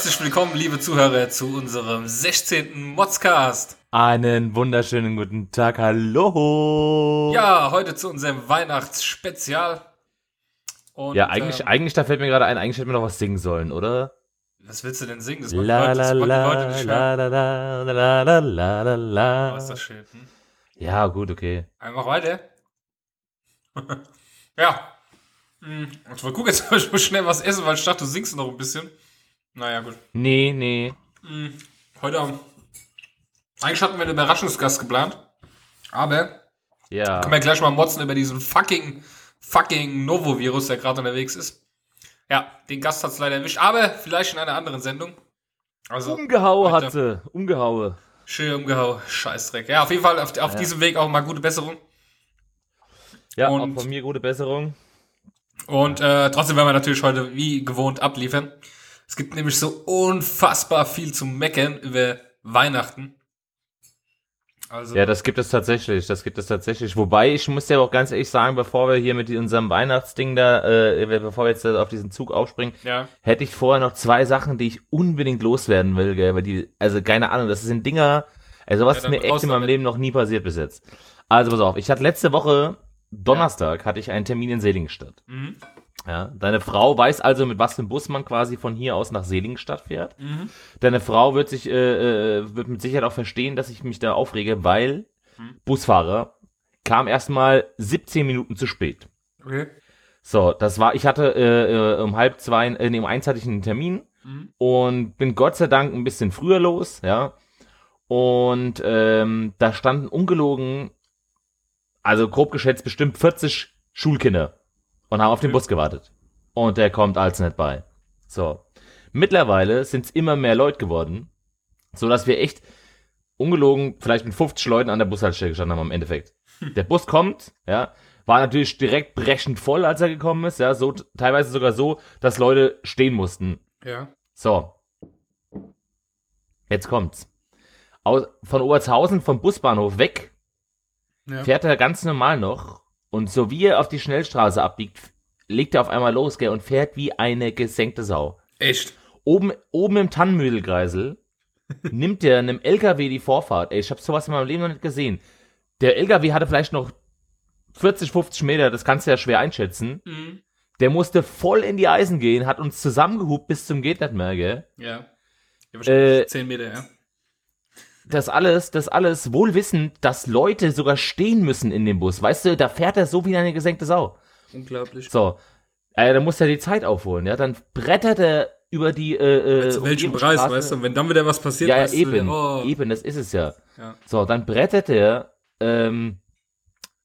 Herzlich willkommen, liebe Zuhörer, zu unserem 16. Modscast. Einen wunderschönen guten Tag, hallo. Ja, heute zu unserem Weihnachtsspezial. Und, ja, eigentlich, ähm, eigentlich, da fällt mir gerade ein, eigentlich hätten wir noch was singen sollen, oder? Was willst du denn singen? Das la, la, la, nicht la, la, la, la, la, la, la, la. Oh, ist das schön. Hm? Ja, gut, okay. Einfach weiter. ja. Hm. Ich gucken, jetzt mal schnell was essen, weil ich dachte, du singst noch ein bisschen. Naja, gut. Nee, nee. Hm, heute, eigentlich hatten wir einen Überraschungsgast geplant. Aber, ja. können wir gleich mal motzen über diesen fucking, fucking Novo-Virus, der gerade unterwegs ist. Ja, den Gast hat es leider erwischt, aber vielleicht in einer anderen Sendung. Also, Umgehaue hatte, umgehaue. Schön umgehauen, Scheißdreck. Ja, auf jeden Fall auf, auf ja. diesem Weg auch mal gute Besserung. Ja, und, auch von mir gute Besserung. Und äh, trotzdem werden wir natürlich heute wie gewohnt abliefern. Es gibt nämlich so unfassbar viel zu meckern über Weihnachten. Also. Ja, das gibt es tatsächlich, das gibt es tatsächlich. Wobei, ich muss ja auch ganz ehrlich sagen, bevor wir hier mit unserem Weihnachtsding da, äh, bevor wir jetzt auf diesen Zug aufspringen, ja. hätte ich vorher noch zwei Sachen, die ich unbedingt loswerden will, gell, weil die, also keine Ahnung, das sind Dinger, also was ja, ist mir echt in meinem Leben noch nie passiert bis jetzt. Also pass auf, ich hatte letzte Woche, Donnerstag, ja. hatte ich einen Termin in Seligenstadt. Mhm. Ja, deine Frau weiß also, mit was für einem Bus man quasi von hier aus nach Seligenstadt fährt. Mhm. Deine Frau wird sich, äh, äh, wird mit Sicherheit auch verstehen, dass ich mich da aufrege, weil mhm. Busfahrer kam erstmal 17 Minuten zu spät. Okay. So, das war, ich hatte äh, äh, um halb zwei, äh, nee, um eins hatte ich einen Termin mhm. und bin Gott sei Dank ein bisschen früher los, ja. Und ähm, da standen ungelogen, also grob geschätzt bestimmt 40 Schulkinder und haben auf den Bus gewartet. Und der kommt als nicht bei. So. Mittlerweile sind es immer mehr Leute geworden, so dass wir echt ungelogen vielleicht mit 50 Leuten an der Bushaltestelle gestanden haben im Endeffekt. Der Bus kommt, ja, war natürlich direkt brechend voll, als er gekommen ist, ja, so teilweise sogar so, dass Leute stehen mussten. Ja. So. Jetzt kommt's. Aus, von Obertshausen vom Busbahnhof weg ja. fährt er ganz normal noch und so wie er auf die Schnellstraße abbiegt, legt er auf einmal los, gell, und fährt wie eine gesenkte Sau. Echt? Oben, oben im Tannenmühdelkreisel nimmt der einem LKW die Vorfahrt. Ey, ich hab sowas in meinem Leben noch nicht gesehen. Der LKW hatte vielleicht noch 40, 50 Meter, das kannst du ja schwer einschätzen. Mhm. Der musste voll in die Eisen gehen, hat uns zusammengehubt bis zum geht nicht mehr, gell? Ja. ja wahrscheinlich äh, 10 Meter, ja das alles, das alles wohl wissend, dass Leute sogar stehen müssen in dem Bus. Weißt du, da fährt er so wie eine gesenkte Sau. Unglaublich. So. Äh, da muss er die Zeit aufholen, ja. Dann brettert er über die, äh, äh Zu welchem Preis, weißt du? Und wenn dann wieder was passiert, ja, ja eben, du, oh. eben, das ist es ja. ja. So, dann brettert er, ähm,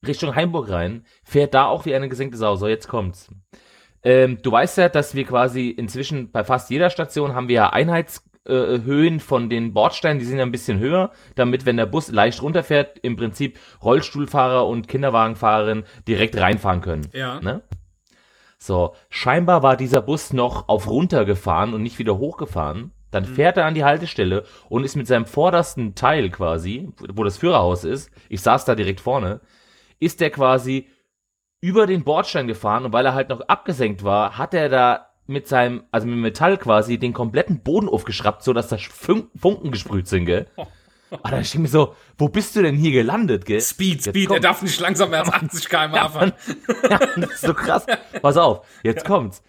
Richtung Heimburg rein, fährt da auch wie eine gesenkte Sau. So, jetzt kommt's. Ähm, du weißt ja, dass wir quasi inzwischen bei fast jeder Station haben wir ja Einheits äh, Höhen von den Bordsteinen, die sind ja ein bisschen höher, damit, wenn der Bus leicht runterfährt, im Prinzip Rollstuhlfahrer und Kinderwagenfahrerin direkt reinfahren können. Ja. Ne? So, scheinbar war dieser Bus noch auf runter gefahren und nicht wieder hochgefahren. Dann mhm. fährt er an die Haltestelle und ist mit seinem vordersten Teil quasi, wo das Führerhaus ist, ich saß da direkt vorne, ist er quasi über den Bordstein gefahren und weil er halt noch abgesenkt war, hat er da mit seinem, also mit Metall quasi, den kompletten Boden aufgeschraubt, so dass da Funken gesprüht sind, gell? Oh. Aber da ich mir so, wo bist du denn hier gelandet, gell? Speed, jetzt Speed, komm. er darf nicht langsamer als 80 km/h ja, fahren. Ja, das ist so krass. Pass auf, jetzt ja. kommt's.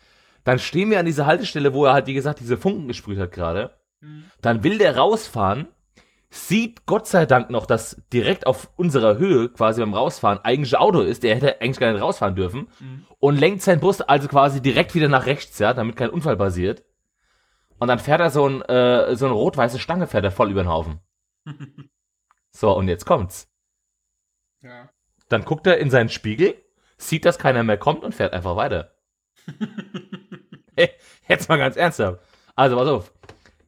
Dann stehen wir an dieser Haltestelle, wo er halt, wie gesagt, diese Funken gesprüht hat gerade. Mhm. Dann will der rausfahren sieht Gott sei Dank noch, dass direkt auf unserer Höhe quasi beim Rausfahren eigentlich Auto ist, der hätte eigentlich gar nicht rausfahren dürfen mhm. und lenkt seinen Bus also quasi direkt wieder nach rechts, ja, damit kein Unfall passiert. Und dann fährt er so ein, äh, so eine rot-weiße Stange, fährt er voll über den Haufen. so, und jetzt kommt's. Ja. Dann guckt er in seinen Spiegel, sieht, dass keiner mehr kommt und fährt einfach weiter. hey, jetzt mal ganz ernsthaft. Also, pass auf.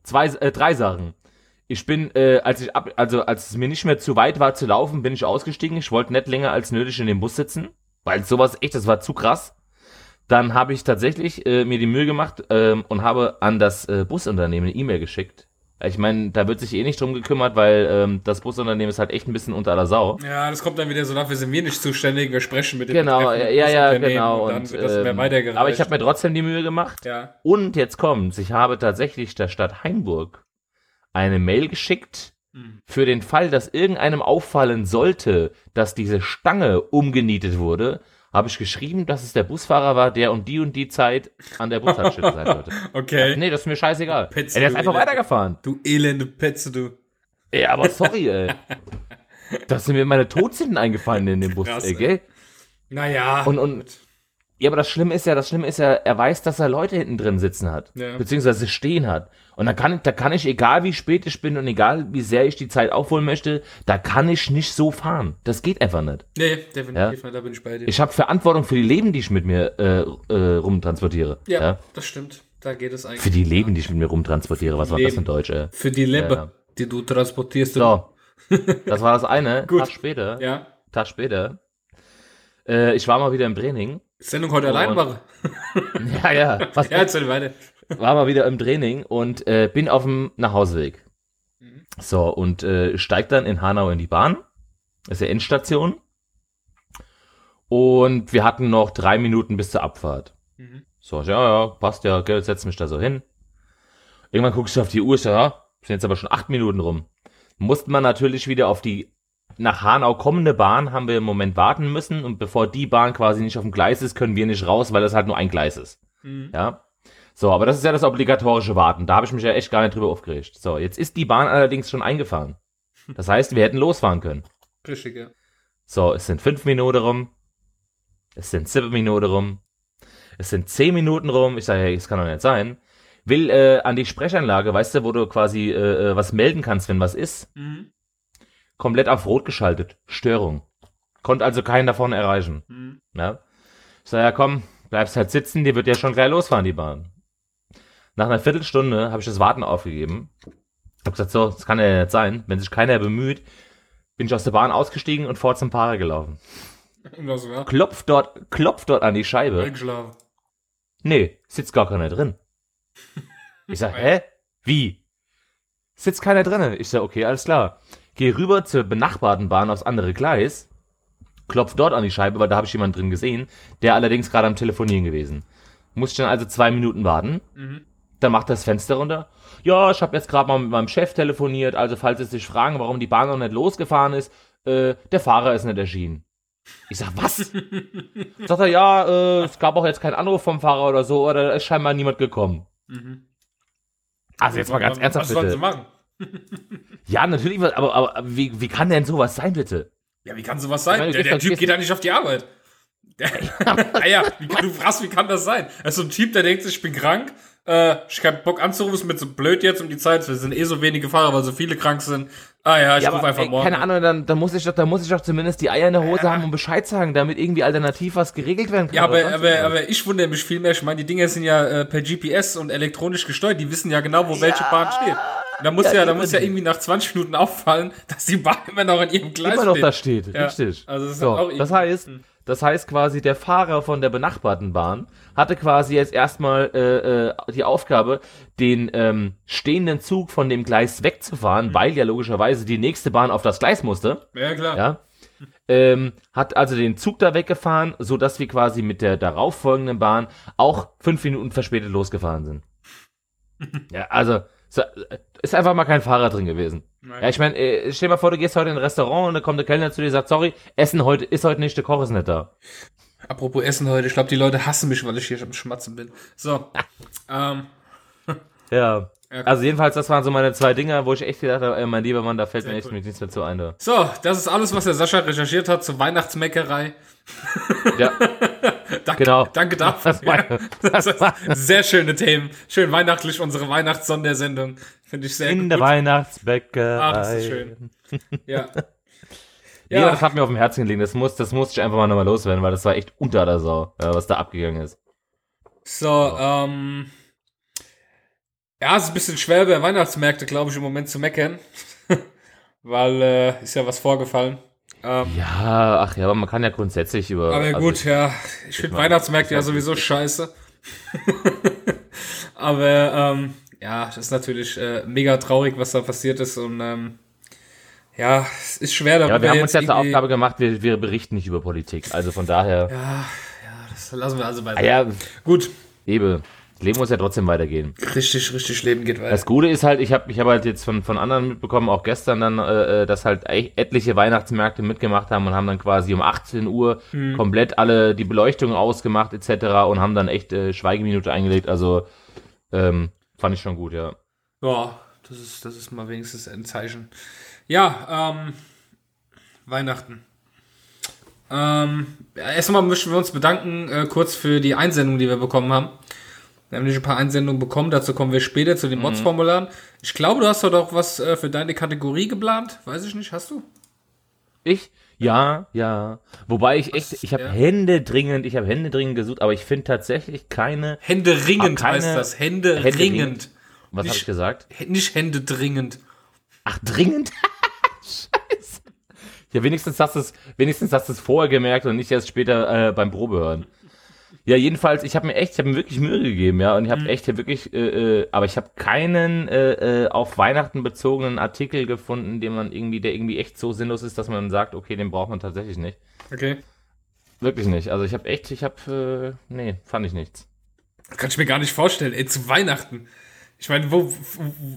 Zwei, äh, drei Sachen. Ich bin, äh, als ich ab, also als es mir nicht mehr zu weit war zu laufen, bin ich ausgestiegen. Ich wollte nicht länger als nötig in dem Bus sitzen, weil sowas echt, das war zu krass. Dann habe ich tatsächlich äh, mir die Mühe gemacht ähm, und habe an das äh, Busunternehmen eine E-Mail geschickt Ich meine, da wird sich eh nicht drum gekümmert, weil ähm, das Busunternehmen ist halt echt ein bisschen unter aller Sau. Ja, das kommt dann wieder so, dafür sind wir nicht zuständig, wir sprechen mit dem Genau, ja, ja, genau. Und dann Und, wird das mehr ähm, weitergereicht. aber ich habe mir trotzdem die Mühe gemacht. ja. Und jetzt kommt's, ich habe tatsächlich der Stadt Hainburg eine Mail geschickt für den Fall, dass irgendeinem auffallen sollte, dass diese Stange umgenietet wurde, habe ich geschrieben, dass es der Busfahrer war, der um die und die Zeit an der Bushaltestelle sein sollte. Okay. Nee, das ist mir scheißegal. Petze, Ey, der ist einfach Elend. weitergefahren. Du elende Petze, du. Ey, aber sorry, ey. Da sind mir meine Todsünden eingefallen in dem Bus, Krass, ey, ey. gell? Naja. Und, und, ja, aber das Schlimme ist ja, das Schlimme ist ja, er weiß, dass er Leute hinten drin sitzen hat. Ja. Beziehungsweise stehen hat. Und da kann, ich- da kann ich, egal wie spät ich bin und egal wie sehr ich die Zeit aufholen möchte, da kann ich nicht so fahren. Das geht einfach nicht. nee, definitiv nicht, da bin ich bei dir. Ich habe Verantwortung für die Leben, die ich mit mir äh, äh, rumtransportiere. ja, das stimmt. Da geht es eigentlich. Für die Leben, die ich mit mir rumtransportiere. Was war das ein Deutsch, ey? Für die Ja. die du transportierst. So. Das war das eine. Gut. Tag später. Ja. Tag später. Äh, ich war mal wieder im Training. Sendung heute allein Und- mache. Ja, ja. Was, Ja, erzähl weiter. war mal wieder im Training und äh, bin auf dem Nachhauseweg. Mhm. So, und äh, steig dann in Hanau in die Bahn. Das ist ja Endstation. Und wir hatten noch drei Minuten bis zur Abfahrt. Mhm. So, ja, ja, passt ja, gell, setz mich da so hin. Irgendwann guckst du auf die Uhr, ja, sind jetzt aber schon acht Minuten rum. Mussten wir natürlich wieder auf die nach Hanau kommende Bahn haben wir im Moment warten müssen und bevor die Bahn quasi nicht auf dem Gleis ist, können wir nicht raus, weil das halt nur ein Gleis ist. Mhm. Ja. So, aber das ist ja das obligatorische Warten. Da habe ich mich ja echt gar nicht drüber aufgeregt. So, jetzt ist die Bahn allerdings schon eingefahren. Das heißt, wir hätten losfahren können. Richtig, ja. So, es sind fünf Minuten rum. Es sind sieben Minuten rum. Es sind zehn Minuten rum. Ich sage, hey, das kann doch nicht sein. Will äh, an die Sprechanlage, weißt du, wo du quasi äh, äh, was melden kannst, wenn was ist. Mhm. Komplett auf Rot geschaltet. Störung. Konnte also keinen davon erreichen. Mhm. Ja. Ich sag, ja komm, bleibst halt sitzen, die wird ja schon gleich losfahren, die Bahn. Nach einer Viertelstunde habe ich das Warten aufgegeben. Hab gesagt, so, das kann ja nicht sein. Wenn sich keiner bemüht, bin ich aus der Bahn ausgestiegen und vor zum Fahrer gelaufen. Das war Klopft dort, klopft dort an die Scheibe. eingeschlafen. Nee, sitzt gar keiner drin. Ich sag, hä? Wie? Sitzt keiner drin? Ich sag, okay, alles klar. Geh rüber zur benachbarten Bahn aufs andere Gleis, klopf dort an die Scheibe, weil da habe ich jemanden drin gesehen, der allerdings gerade am Telefonieren gewesen. Muss ich dann also zwei Minuten warten. Mhm. Dann macht er das Fenster runter. Ja, ich habe jetzt gerade mal mit meinem Chef telefoniert, also falls Sie sich fragen, warum die Bahn noch nicht losgefahren ist, äh, der Fahrer ist nicht erschienen. Ich sag, was? Sagt er, ja, äh, es gab auch jetzt keinen Anruf vom Fahrer oder so, oder da ist scheinbar niemand gekommen. Mhm. Also jetzt mal ganz ernsthaft Was sollen sie bitte. machen? Ja, natürlich, aber, aber, wie, wie kann denn sowas sein, bitte? Ja, wie kann sowas sein? Meine, der der Typ geht da nicht auf die Arbeit. Der, ah ja, du fragst, wie kann das sein? Er ist so ein Typ, der denkt sich, ich bin krank, äh, ich hab Bock anzurufen, ist mir so blöd jetzt um die Zeit, wir sind eh so wenige Fahrer, weil so viele krank sind. Ah ja, ich Ja, rufe einfach ey, morgen. keine Ahnung, dann, dann muss ich doch, dann muss ich doch zumindest die Eier in der Hose Ja. haben und Bescheid sagen, damit irgendwie alternativ was geregelt werden kann. Ja, aber, aber, aber ich wundere mich viel mehr. Ich meine, die Dinger sind ja äh, per GPS und elektronisch gesteuert. Die wissen ja genau, wo welche Bahn steht. Und da muss ja, Ja, da muss ja irgendwie nach 20 Minuten auffallen, dass die Bahn immer noch in ihrem Gleis immer noch steht. da steht, Ja, richtig. also das so, das heißt, das heißt quasi, der Fahrer von der benachbarten Bahn hatte quasi jetzt erstmal äh, äh, die Aufgabe, den ähm, stehenden Zug von dem Gleis Mhm. wegzufahren, weil ja logischerweise die nächste Bahn auf das Gleis musste. Ja, klar. Ja. Ähm, hat also den Zug da weggefahren, so dass wir quasi mit der darauffolgenden Bahn auch fünf Minuten verspätet losgefahren sind. ja, also so, ist einfach mal kein Fahrer drin gewesen. Nein. Ja, ich meine, äh, stell dir mal vor, du gehst heute in ein Restaurant und dann kommt der Kellner zu dir und sagt, sorry, Essen heute ist heute nicht, der Koch ist nicht da. Apropos Essen heute, ich glaube, die Leute hassen mich, weil ich hier am Schmatzen bin. So. ähm, Ja. Ja, Also jedenfalls, das waren so meine zwei Dinger, wo ich echt gedacht habe, ey, mein lieber Mann, da fällt Sehr mir echt cool. nichts mehr zu ein. Da. so, das ist alles, was der Sascha recherchiert hat zur Weihnachtsmeckerei. Ja, Danke, Genau. Danke dafür. Das war- das war- sehr schöne Themen. Schön weihnachtlich, unsere Weihnachtssondersendung. Finde ich sehr in der gut. Weihnachtsbäckerei. Ach, das ist schön. Ja. Ja, Ja, das hat mir auf dem Herzen gelegen. Das muss, das musste ich einfach mal nochmal loswerden, weil das war echt unter der Sau, äh, was da abgegangen ist. so, ähm. Ja, es ist ein bisschen schwer bei Weihnachtsmärkte, glaube ich, im Moment zu meckern. Weil, äh, ist ja was vorgefallen. Ähm, Ja, ach ja, aber man kann ja grundsätzlich über. aber also gut, ja. Ich finde Weihnachtsmärkte ja sowieso scheiße. aber, ähm, ja, das ist natürlich äh, mega traurig, was da passiert ist und ähm, ja, es ist schwer darüber. Ja, wir haben uns ja zur Aufgabe gemacht, wir, wir berichten nicht über Politik. Also von daher. Ja, ja, das lassen wir also bei. Ah, ja, gut. Ebe. Leben muss ja trotzdem weitergehen. Richtig, richtig, Leben geht weiter. Das Gute ist halt, ich habe ich hab halt jetzt von, von anderen mitbekommen, auch gestern dann, äh, äh dass halt etliche Weihnachtsmärkte mitgemacht haben und haben dann quasi um 18 Uhr hm. komplett alle die Beleuchtung ausgemacht etc. und haben dann echt äh, Schweigeminute eingelegt. Also ähm, fand ich schon gut, ja. Ja, das ist, das ist mal wenigstens ein Zeichen. Ja, ähm, Weihnachten. Ähm, erstmal möchten wir uns bedanken, äh, kurz für die Einsendung, die wir bekommen haben. Wir haben nämlich ein paar Einsendungen bekommen, dazu kommen wir später zu den mhm. Mods-Formularen. Ich glaube, du hast doch auch was äh, für deine Kategorie geplant. Weiß ich nicht, hast du? Ich? Ja, ja. Wobei ich echt, ich habe ja. Hände dringend, ich habe Hände dringend gesucht, aber ich finde tatsächlich keine. Hände ringend keine, heißt das. Hände, Hände ringend. Was habe ich gesagt? Nicht Hände dringend. Ach, dringend? Scheiße. Ja, wenigstens hast du es, wenigstens hast du es vorher gemerkt und nicht erst später äh, beim Probehören. Ja, jedenfalls, ich habe mir echt, ich habe mir wirklich Mühe gegeben, ja, und ich habe mhm. echt hier wirklich, äh, äh, aber ich habe keinen äh, äh, auf Weihnachten bezogenen Artikel gefunden, den man irgendwie, der irgendwie echt so sinnlos ist, dass man sagt, okay, den braucht man tatsächlich nicht. Okay. Wirklich nicht. Also ich habe echt, ich habe, äh, nee, fand ich nichts. Kann ich mir gar nicht vorstellen. Ey, zu Weihnachten. Ich meine, wo,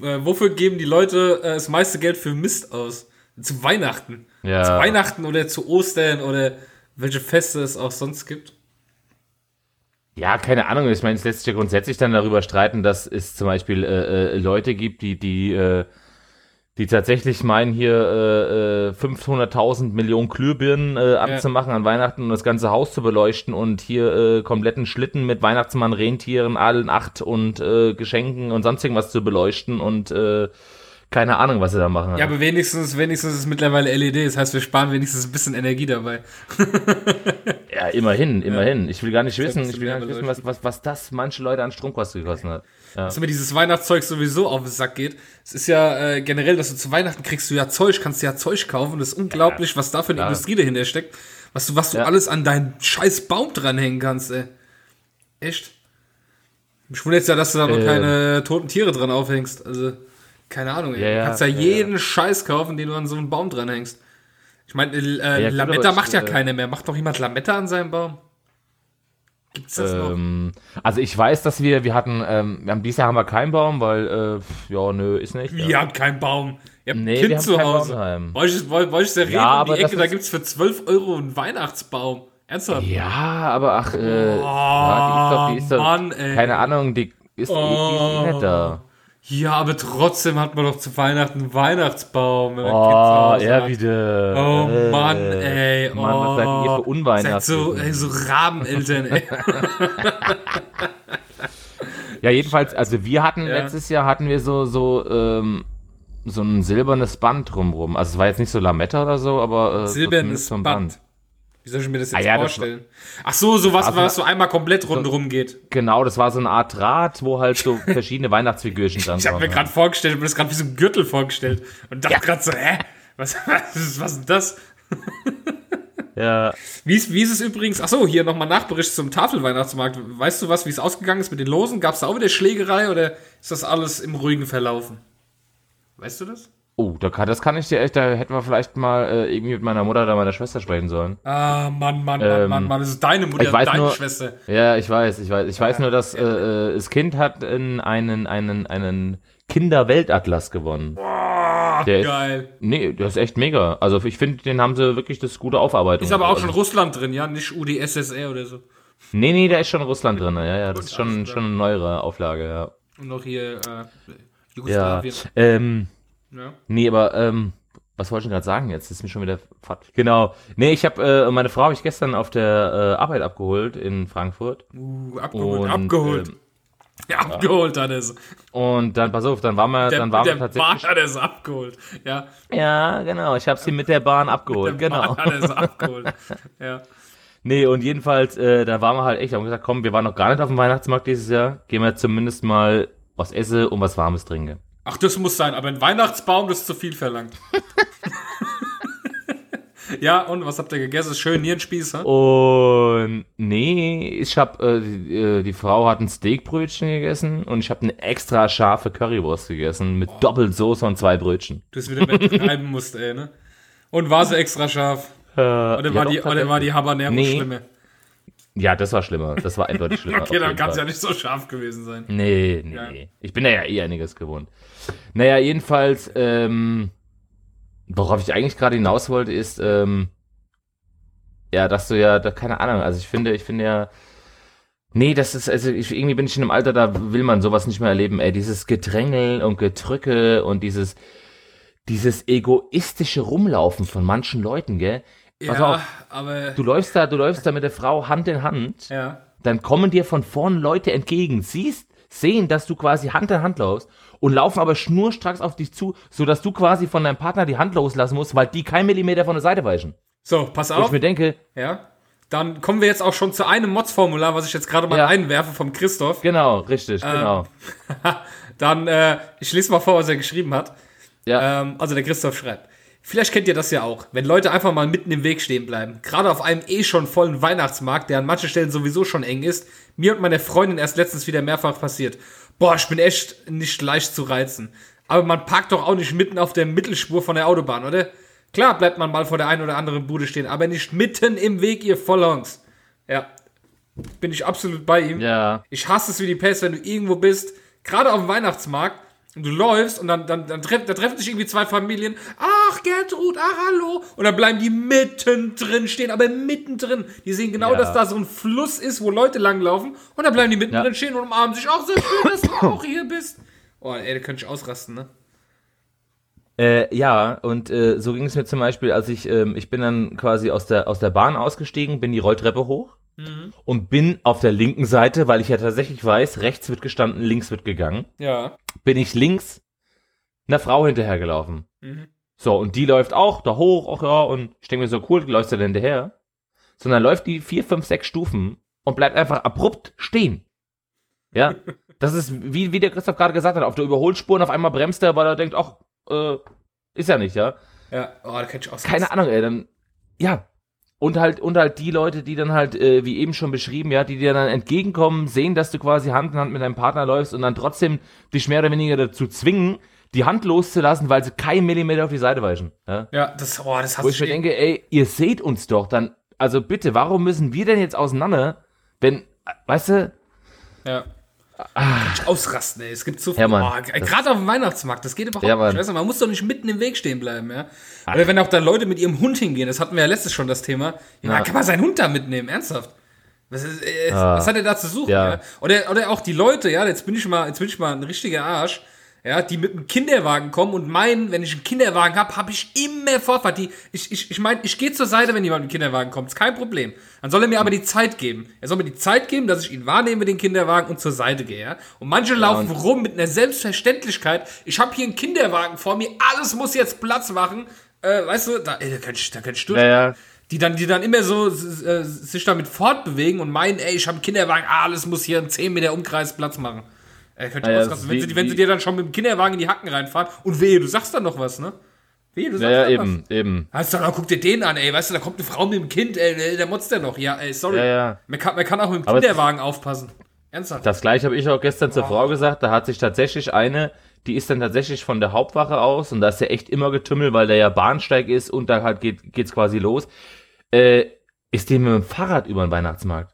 äh, wofür geben die Leute äh, das meiste Geld für Mist aus? Zu Weihnachten. Ja. Zu Weihnachten oder zu Ostern oder welche Feste es auch sonst gibt. Ja, keine Ahnung. Ich meine, es lässt sich ja grundsätzlich dann darüber streiten, dass es zum Beispiel äh, äh, Leute gibt, die, die, äh, die tatsächlich meinen, hier äh, 500.000 äh, Millionen Glühbirnen äh, abzumachen ja. an Weihnachten und das ganze Haus zu beleuchten und hier äh, kompletten Schlitten mit Weihnachtsmann, Rentieren, allen acht und äh, Geschenken und sonst irgendwas zu beleuchten und äh, keine Ahnung, was sie da machen. Ja, aber wenigstens, wenigstens ist es mittlerweile LED. Das heißt, wir sparen wenigstens ein bisschen Energie dabei. ja, immerhin, immerhin. Ich will gar nicht wissen, ich will gar nicht wissen, was, was, was das manche Leute an Stromkosten gekostet hat. Ja. Dass mir dieses Weihnachtszeug sowieso auf den Sack geht. Es ist ja äh, generell, dass du zu Weihnachten kriegst du ja Zeug, kannst du ja Zeug kaufen. Das ist unglaublich, ja, was da für eine ja. Industrie dahinter steckt. Was du, was du alles an deinen scheiß Baum dranhängen kannst, ey. Echt? Ich wundere jetzt ja, dass du da noch äh, keine toten Tiere dran aufhängst. Also. Keine Ahnung. Ja, du kannst ja, ja jeden ja. Scheiß kaufen, den du an so einen Baum dranhängst. Ich meine, äh, Lametta macht ja äh, keine mehr. Macht doch jemand Lametta an seinem Baum? Gibt's das ähm, noch? Also ich weiß, dass wir, wir hatten, ähm, wir haben dieses Jahr haben wir keinen Baum, weil, äh, ja, nö, ist nicht. Ihr habt keinen Baum. Ihr habt nee, ein Kind zu Hause. Bei euch ist, bei, bei euch ist der ja, um die Ecke, da gibt's für 12 Euro einen Weihnachtsbaum. Ernsthaft? Ja, aber ach, äh, oh, ja, die ist doch, die ist Mann, doch, ey. keine Ahnung, die ist, oh. die ist eh nicht da. Ja, aber trotzdem hat man doch zu Weihnachten einen Weihnachtsbaum. Wenn oh, er wieder. Oh äh, Mann, ey. Mann, was seid ihr für oh. Unweihnachten? so, ey, so Rabeneltern, ey. ja, jedenfalls, also wir hatten ja. letztes Jahr hatten wir so, so, ähm, so ein silbernes Band drumrum. Also es war jetzt nicht so Lametta oder so, aber äh, silbernes so Band. Band. Wie soll ich mir das jetzt ah, ja, vorstellen? Das Ach so, sowas, also, was so einmal komplett rundherum geht. Genau, das war so eine Art Draht, wo halt so verschiedene Weihnachtsfigürchen dran waren. Ich habe mir gerade vorgestellt, mir das gerade wie so ein Gürtel vorgestellt und dachte ja. gerade so, hä? Was, was, ist, was ist das? ja. Wie ist, wie ist es übrigens? Ach so, hier nochmal Nachbericht zum Tafelweihnachtsmarkt. Weißt du was, wie es ausgegangen ist mit den Losen? Gab es da auch wieder Schlägerei oder ist das alles im ruhigen verlaufen? Weißt du das? Oh, da kann, das kann ich dir echt, da hätten wir vielleicht mal äh, irgendwie mit meiner Mutter oder meiner Schwester sprechen sollen. Ah, Mann, Mann, ähm, Mann, Mann, Mann, das ist deine Mutter, ich weiß deine nur, Schwester. Ja, ich weiß, ich weiß. Ich weiß nur, dass äh, äh, das Kind hat in einen, einen, einen Kinderweltatlas gewonnen. Boah, der geil. Ist, nee, der ist echt mega. Also ich finde, den haben sie wirklich das gute Aufarbeitung. Ist aber auch also, schon Russland drin, ja, nicht UdSSR oder so. Nee, nee, da ist schon Russland drin, ja, ja, das ist schon, schon eine neuere Auflage, ja. Und noch hier, äh, Jugoslawien. Ja, ähm, ja. Nee, aber ähm, was wollte ich gerade sagen jetzt? Das ist mir schon wieder Genau. Nee, ich habe äh, meine Frau habe ich gestern auf der äh, Arbeit abgeholt in Frankfurt. Uh, abgeholt, und, abgeholt. Ähm, ja, abgeholt hat es. Und dann, pass auf, dann waren wir, der, dann waren der wir tatsächlich. Bahn hat es abgeholt, ja. Ja, genau. Ich habe sie mit der Bahn abgeholt, mit der genau. Bahn hat es abgeholt, ja. Nee, und jedenfalls, äh, da waren wir halt echt, haben gesagt, komm, wir waren noch gar nicht auf dem Weihnachtsmarkt dieses Jahr. Gehen wir zumindest mal was essen und was Warmes trinken. Ach, das muss sein, aber ein Weihnachtsbaum, das ist zu viel verlangt. Ja, und was habt ihr gegessen? Schön Nierenspieß, hä? Und nee, ich hab, äh, die, äh, die Frau hat ein Steakbrötchen gegessen und ich habe eine extra scharfe Currywurst gegessen mit Doppelsoße und zwei Brötchen. Du es wieder betreiben musst, ey, ne? Und war sie extra scharf? Äh, Oder, ja, war, doch, die, oder war die Habanero Nee. schlimme? Ja, das war schlimmer. Das war eindeutig schlimmer. Okay, dann kann es ja nicht so scharf gewesen sein. Nee, nee, Ja. nee. Ich bin da ja eh einiges gewohnt. Naja, jedenfalls, ähm, worauf ich eigentlich gerade hinaus wollte, ist, ähm, ja, dass du ja, da, keine Ahnung, also ich finde, ich finde ja, nee, das ist, also ich, irgendwie bin ich in einem Alter, da will man sowas nicht mehr erleben, ey, dieses Gedrängel und Gedrücke und dieses, dieses egoistische Rumlaufen von manchen Leuten, gell? Pass ja, auf. aber. Du läufst da, du läufst da mit der Frau Hand in Hand ja. dann kommen dir von vorn Leute entgegen, siehst, sehen, dass du quasi Hand in Hand laufst und laufen aber schnurstracks auf dich zu, sodass du quasi von deinem Partner die Hand loslassen musst, weil die kein Millimeter von der Seite weichen. So, pass Wo ich auf. mir denke, Ja. Dann kommen wir jetzt auch schon zu einem Mods-Formular, was ich jetzt gerade mal Ja. einwerfe vom Christoph. genau, richtig, genau. Dann, äh, ich lese mal vor, was er geschrieben hat. Ja, Ähm, also der Christoph schreibt. Vielleicht kennt ihr das ja auch, wenn Leute einfach mal mitten im Weg stehen bleiben. Gerade auf einem eh schon vollen Weihnachtsmarkt, der an manchen Stellen sowieso schon eng ist. Mir und meiner Freundin erst letztens wieder mehrfach passiert. Boah, ich bin echt nicht leicht zu reizen. Aber man parkt doch auch nicht mitten auf der Mittelspur von der Autobahn, oder? Klar bleibt man mal vor der einen oder anderen Bude stehen, aber nicht mitten im Weg, ihr Vollhongs. Ja, bin ich absolut bei ihm. ja, Ich hasse es wie die Pest, wenn du irgendwo bist, gerade auf dem Weihnachtsmarkt, und du läufst und dann, dann, dann treff, da treffen sich irgendwie zwei Familien. Ach, Gertrud, ach, hallo. Und dann bleiben die mittendrin stehen, aber mittendrin. Die sehen genau, Ja. dass da so ein Fluss ist, wo Leute langlaufen. Und dann bleiben die mittendrin Ja. stehen und umarmen sich. Ach, sehr schön, dass du auch hier bist. Oh, ey, da könnte ich ausrasten, ne? Äh, ja, und äh, so ging es mir zum Beispiel, als ich, ähm, ich bin dann quasi aus der, aus der Bahn ausgestiegen, bin die Rolltreppe hoch und bin auf der linken Seite, weil ich ja tatsächlich weiß, rechts wird gestanden, links wird gegangen, Ja. bin ich links einer Frau hinterhergelaufen. Mhm. So, und die läuft auch da hoch, ach ja, und ich denke mir so, cool, läufst du denn hinterher? Sondern läuft die vier, fünf, sechs Stufen und bleibt einfach abrupt stehen. Ja, das ist, wie, wie der Christoph gerade gesagt hat, auf der Überholspur und auf einmal bremst er, weil er denkt, ach, äh, ist ja nicht, ja. Ja, oh, da könnte ich ausrasten. Keine Ahnung, ey, dann, ja. Und halt, und halt die Leute, die dann halt, äh, wie eben schon beschrieben, ja, die dir dann entgegenkommen, sehen, dass du quasi Hand in Hand mit deinem Partner läufst und dann trotzdem dich mehr oder weniger dazu zwingen, die Hand loszulassen, weil sie keinen Millimeter auf die Seite weichen. Ja? Ja, das, oh, das Wo hasse ich mir eh. denke, ey, ihr seht uns doch, dann, also bitte, warum müssen wir denn jetzt auseinander, wenn, weißt du, Ja. Ich ausrasten, ey. Es gibt so viel. Ja, Mann. oh, Gerade auf dem Weihnachtsmarkt, das geht überhaupt Ja, nicht. Weißt du, man muss doch nicht mitten im Weg stehen bleiben, ja. Oder wenn auch da Leute mit ihrem Hund hingehen, das hatten wir ja letztes schon das Thema. Ja, Ja. kann man seinen Hund da mitnehmen, ernsthaft. Was, ist, äh, Ah. was hat er da zu suchen? Ja. Oder, oder auch die Leute, ja, jetzt bin ich mal, jetzt bin ich mal ein richtiger Arsch, ja, die mit einem Kinderwagen kommen und meinen, wenn ich einen Kinderwagen habe, habe ich immer Vorfahrt. Die, ich ich, ich meine, ich gehe zur Seite, wenn jemand mit einem Kinderwagen kommt, ist kein Problem. Dann soll er mir aber die Zeit geben. Er soll mir die Zeit geben, dass ich ihn wahrnehme, den Kinderwagen, und zur Seite gehe. Ja? Und manche laufen rum mit einer Selbstverständlichkeit. Ich habe hier einen Kinderwagen vor mir, alles muss jetzt Platz machen. Äh, weißt du, da, ey, da kann ich, da kann ich durch naja, die dann, die dann immer so äh, sich damit fortbewegen und meinen, ey, ich habe einen Kinderwagen, ah, alles muss hier einen 10 Meter Umkreis Platz machen. Ihr Naja, ausrasten, wenn, sie, wenn sie dir dann schon mit dem Kinderwagen in die Hacken reinfahren und wehe, du sagst dann noch was, ne? Wehe, du sagst naja, dann eben, eben. was. Heißt dann, guck dir den an, ey, weißt du, da kommt eine Frau mit dem Kind, ey, der- der motzt der noch. Ja, ey, sorry. Ja, ja. Man, kann, man kann auch mit dem Aber Kinderwagen aufpassen. Ernsthaft. Das gleiche habe ich auch gestern zur Frau gesagt. Da hat sich tatsächlich eine, die ist dann tatsächlich von der Hauptwache aus und da ist ja echt immer Getümmel, weil da ja Bahnsteig ist und da halt geht, geht's quasi los. Äh, ist die mit dem Fahrrad über den Weihnachtsmarkt.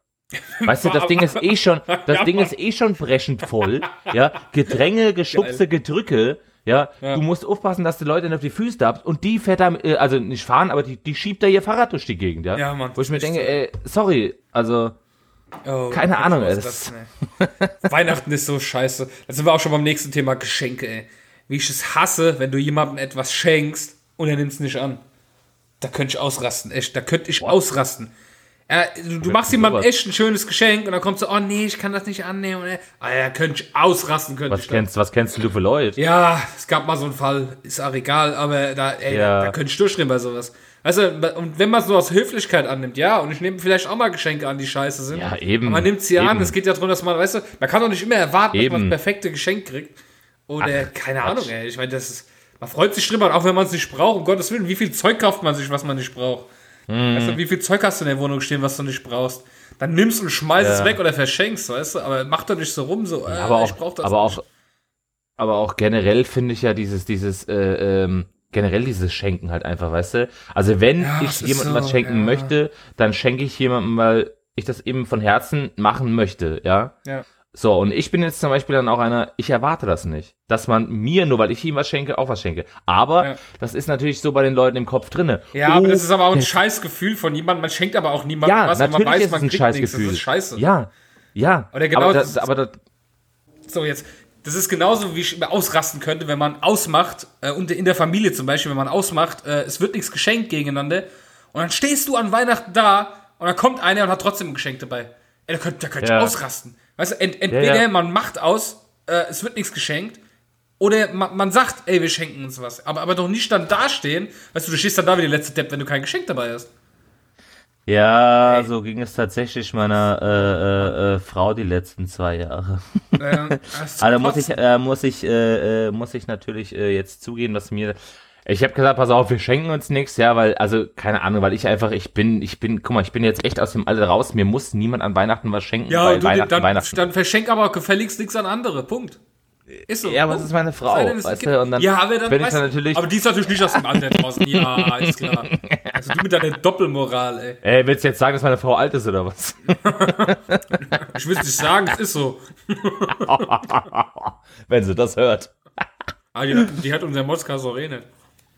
Weißt du, das Ding ist eh schon, das Ja, Ding ist eh schon brechend voll. Ja, Gedränge, Geschubse, Gedrücke. Ja, Ja. du musst aufpassen, dass du Leute nicht auf die Füße habt und die fährt da, äh, also nicht fahren, aber die, die schiebt da ihr Fahrrad durch die Gegend, ja. Ja, Mann, Wo ich mir das denke, so. ey, sorry, also, Oh, keine Ahnung, ey, ausrasten, ey. Weihnachten ist so scheiße. Da sind wir auch schon beim nächsten Thema Geschenke, ey. Wie ich es hasse, wenn du jemandem etwas schenkst und er nimmt es nicht an. Da könnte ich ausrasten, echt. Da könnte ich ausrasten. Ja, du, du machst jemandem echt ein schönes Geschenk und dann kommst du, oh nee, ich kann das nicht annehmen. Und er, ah, ja, könnte ich ausrasten, könnte was ich. dann. kennst, was kennst du für Leute? Ja, es gab mal so einen Fall, ist auch egal, aber da, ey, Ja. da, da könnte ich durchdrehen bei sowas. Weißt du, und wenn man es nur aus Höflichkeit annimmt, ja, und ich nehme vielleicht auch mal Geschenke an, die scheiße sind. Ja, eben, Aber man nimmt sie an, eben. es geht ja darum, dass man, weißt du, man kann doch nicht immer erwarten, dass man Eben. das perfekte Geschenk kriegt. Oder, Ach, keine Quatsch. Ahnung, ey, ich meine, das ist, Man freut sich drüber, auch wenn man es nicht braucht. Um Gottes Willen, wie viel Zeug kauft man sich, was man nicht braucht? Mhm. Weißt du, wie viel Zeug hast du in der Wohnung stehen, was du nicht brauchst? Dann nimmst und schmeißt es Ja. weg oder verschenkst, weißt du? Aber mach doch nicht so rum, so, äh, aber ich auch, brauch das aber nicht. auch, aber auch generell finde ich ja dieses, dieses, äh, ähm, generell dieses Schenken halt einfach, weißt du? Also wenn Ja, ich es jemandem so, was schenken möchte, dann schenke ich jemandem, weil ich das eben von Herzen machen möchte, ja? Ja. So, und ich bin jetzt zum Beispiel dann auch einer, ich erwarte das nicht. Dass man mir, nur weil ich ihm was schenke, auch was schenke. Aber Ja. das ist natürlich so bei den Leuten im Kopf drinne. Ja, Oh, aber das ist aber auch ein der- scheiß Gefühl von jemandem. Man schenkt aber auch niemandem Ja, was, wenn man natürlich weiß, ist man ein kriegt scheiß nichts. Das ist scheiße. Ja, ja. Oder genau aber, das- das, aber das, So, jetzt, das ist genauso, wie ich ausrasten könnte, wenn man ausmacht, äh, und in der Familie zum Beispiel, wenn man ausmacht, äh, es wird nichts geschenkt gegeneinander, und dann stehst du an Weihnachten da, und dann kommt einer und hat trotzdem ein Geschenk dabei. Ey, da könnte könnt Ja. ich ausrasten. Weißt du, ent, entweder Ja, ja. man macht aus, äh, es wird nichts geschenkt, oder man, man sagt, ey, wir schenken uns was. Aber, aber doch nicht dann dastehen, weißt du, du stehst dann da wie der letzte Depp, wenn du kein Geschenk dabei hast. Ja, so ging es tatsächlich meiner äh, äh, äh, Frau die letzten zwei Jahre. Äh, ist Also muss ich, äh, muss ich, äh, äh, muss ich natürlich jetzt zugeben, dass mir, ich habe gesagt, pass auf, wir schenken uns nichts, ja, weil, also keine Ahnung, weil ich einfach, ich bin, ich bin, guck mal, ich bin jetzt echt aus dem Alter raus. Mir muss niemand an Weihnachten was schenken, Ja, weil du, Weihnachten, dann, Weihnachten. dann verschenk aber gefälligst nichts an andere. Punkt. Ist so. Ja, aber das ist meine Frau, denn, es weißt du, und dann ja, aber dann bin ich dann natürlich- Aber die ist natürlich nicht aus dem Alter draußen. Ja, ist klar. Also du mit deiner Doppelmoral, ey. Ey, willst du jetzt sagen, dass meine Frau alt ist oder was? Ich will es nicht sagen, es ist so. Wenn sie das hört. Ah, die, hat- die hat unser Moskau eh nicht.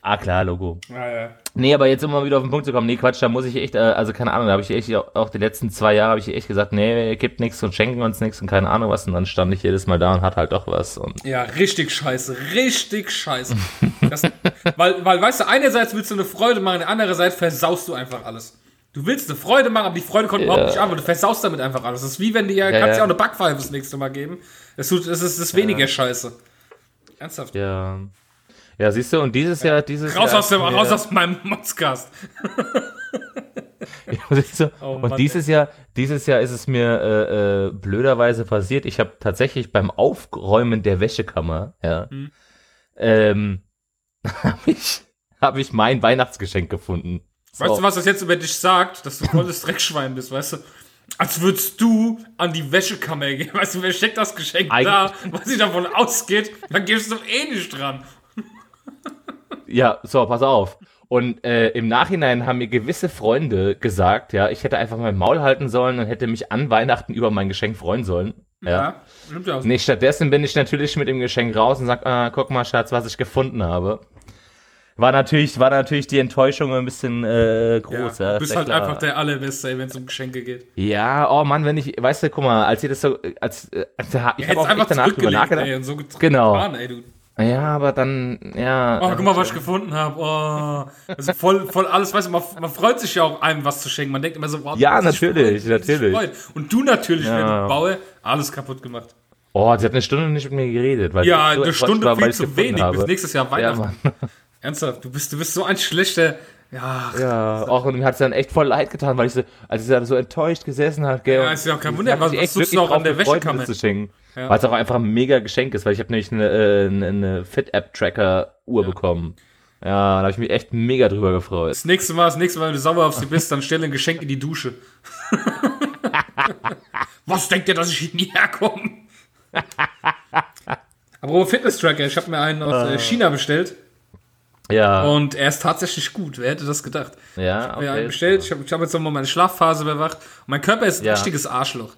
Ah, klar, Logo. Ja, ja. Nee, aber jetzt um mal wieder auf den Punkt zu kommen, nee, Quatsch, da muss ich echt, äh, also keine Ahnung, da habe ich echt, auch die letzten zwei Jahre habe ich echt gesagt, nee, gibt nichts und schenken uns nichts und keine Ahnung was und dann stand ich jedes Mal da und hat halt doch was und Ja, richtig scheiße, richtig scheiße. Das, weil, weil, weißt du, einerseits willst du eine Freude machen, andererseits versaust du einfach alles. Du willst eine Freude machen, aber die Freude kommt überhaupt Ja. nicht an, weil du versaust damit einfach alles. Das ist wie wenn dir, Ja, kannst ja. ja auch eine Backpfeife das nächste Mal geben. Das, tut, das ist das ist weniger scheiße. Ernsthaft. ja. Ja, siehst du, und dieses Jahr, dieses Raus Jahr. aus, dem, raus aus meinem Motzcast. Ja, siehst du, Oh und Mann, dieses Jahr, dieses Jahr ist es mir äh, äh, blöderweise passiert. Ich habe tatsächlich beim Aufräumen der Wäschekammer, ja, Hm. ähm, habe ich, hab ich mein Weihnachtsgeschenk gefunden. So. Weißt du, was das jetzt über dich sagt? Dass du volles Dreckschwein bist, weißt du? Als würdest du an die Wäschekammer gehen. Weißt du, wer steckt das Geschenk da, was sich davon ausgeht? Dann gehst du doch eh nicht dran. Ja, so, pass auf. Und äh, im Nachhinein haben mir gewisse Freunde gesagt, ja, ich hätte einfach mein Maul halten sollen und hätte mich an Weihnachten über mein Geschenk freuen sollen. Ja. stimmt ja. Nee, stattdessen bin ich natürlich mit dem Geschenk raus und sag, ah, guck mal, Schatz, was ich gefunden habe. War natürlich, war natürlich die Enttäuschung ein bisschen äh, groß. Ja, du ist bist ja halt klar. einfach der Allerbeste, wenn es um Geschenke geht. Ja, oh Mann, wenn ich, weißt du, guck mal, als ihr das so, als, äh, als ich habe Hättest auch echt danach drüber nachgedacht. Ey, so Genau. getan, ey, du. Ja, aber dann, ja. Oh, guck mal, was ich gefunden habe. Oh. Also voll, voll alles, weißt du, man, man freut sich ja auch, einem was zu schenken. Man denkt immer so, wow, Ja, das ist natürlich, freut, natürlich. Und du natürlich, wenn Ja. du baue, alles kaputt gemacht. Oh, sie hat eine Stunde nicht mit mir geredet, weil Ja, eine Stunde war, viel zu wenig. habe. Bis nächstes Jahr Ja, Weihnachten. Mann. Ernsthaft, du bist, du bist so ein schlechter. Ja, Ja, auch und mir hat es dann echt voll leid getan, weil ich so, als ich da so enttäuscht gesessen habe, gell. Ja, ist ja auch kein Wunder, was- was suchst du wirklich auch an der Wäschekammer? zu schenken. Ja. Weil es auch einfach ein mega Geschenk ist, weil ich habe nämlich eine, äh, eine, eine Fit-App-Tracker-Uhr bekommen. Ja, da habe ich mich echt mega drüber gefreut. das nächste Mal, das nächste Mal, wenn du sauer auf sie bist, dann stell ein Geschenk in die Dusche. was denkt ihr, dass ich hier nie herkomme? Aber Fitness-Tracker, ich habe mir einen aus äh, China bestellt Ja, und er ist tatsächlich gut. Wer hätte das gedacht? ja, mir einen okay. bestellt. Ich habe ich hab jetzt nochmal meine Schlafphase überwacht. Mein Körper ist ein Ja. richtiges Arschloch.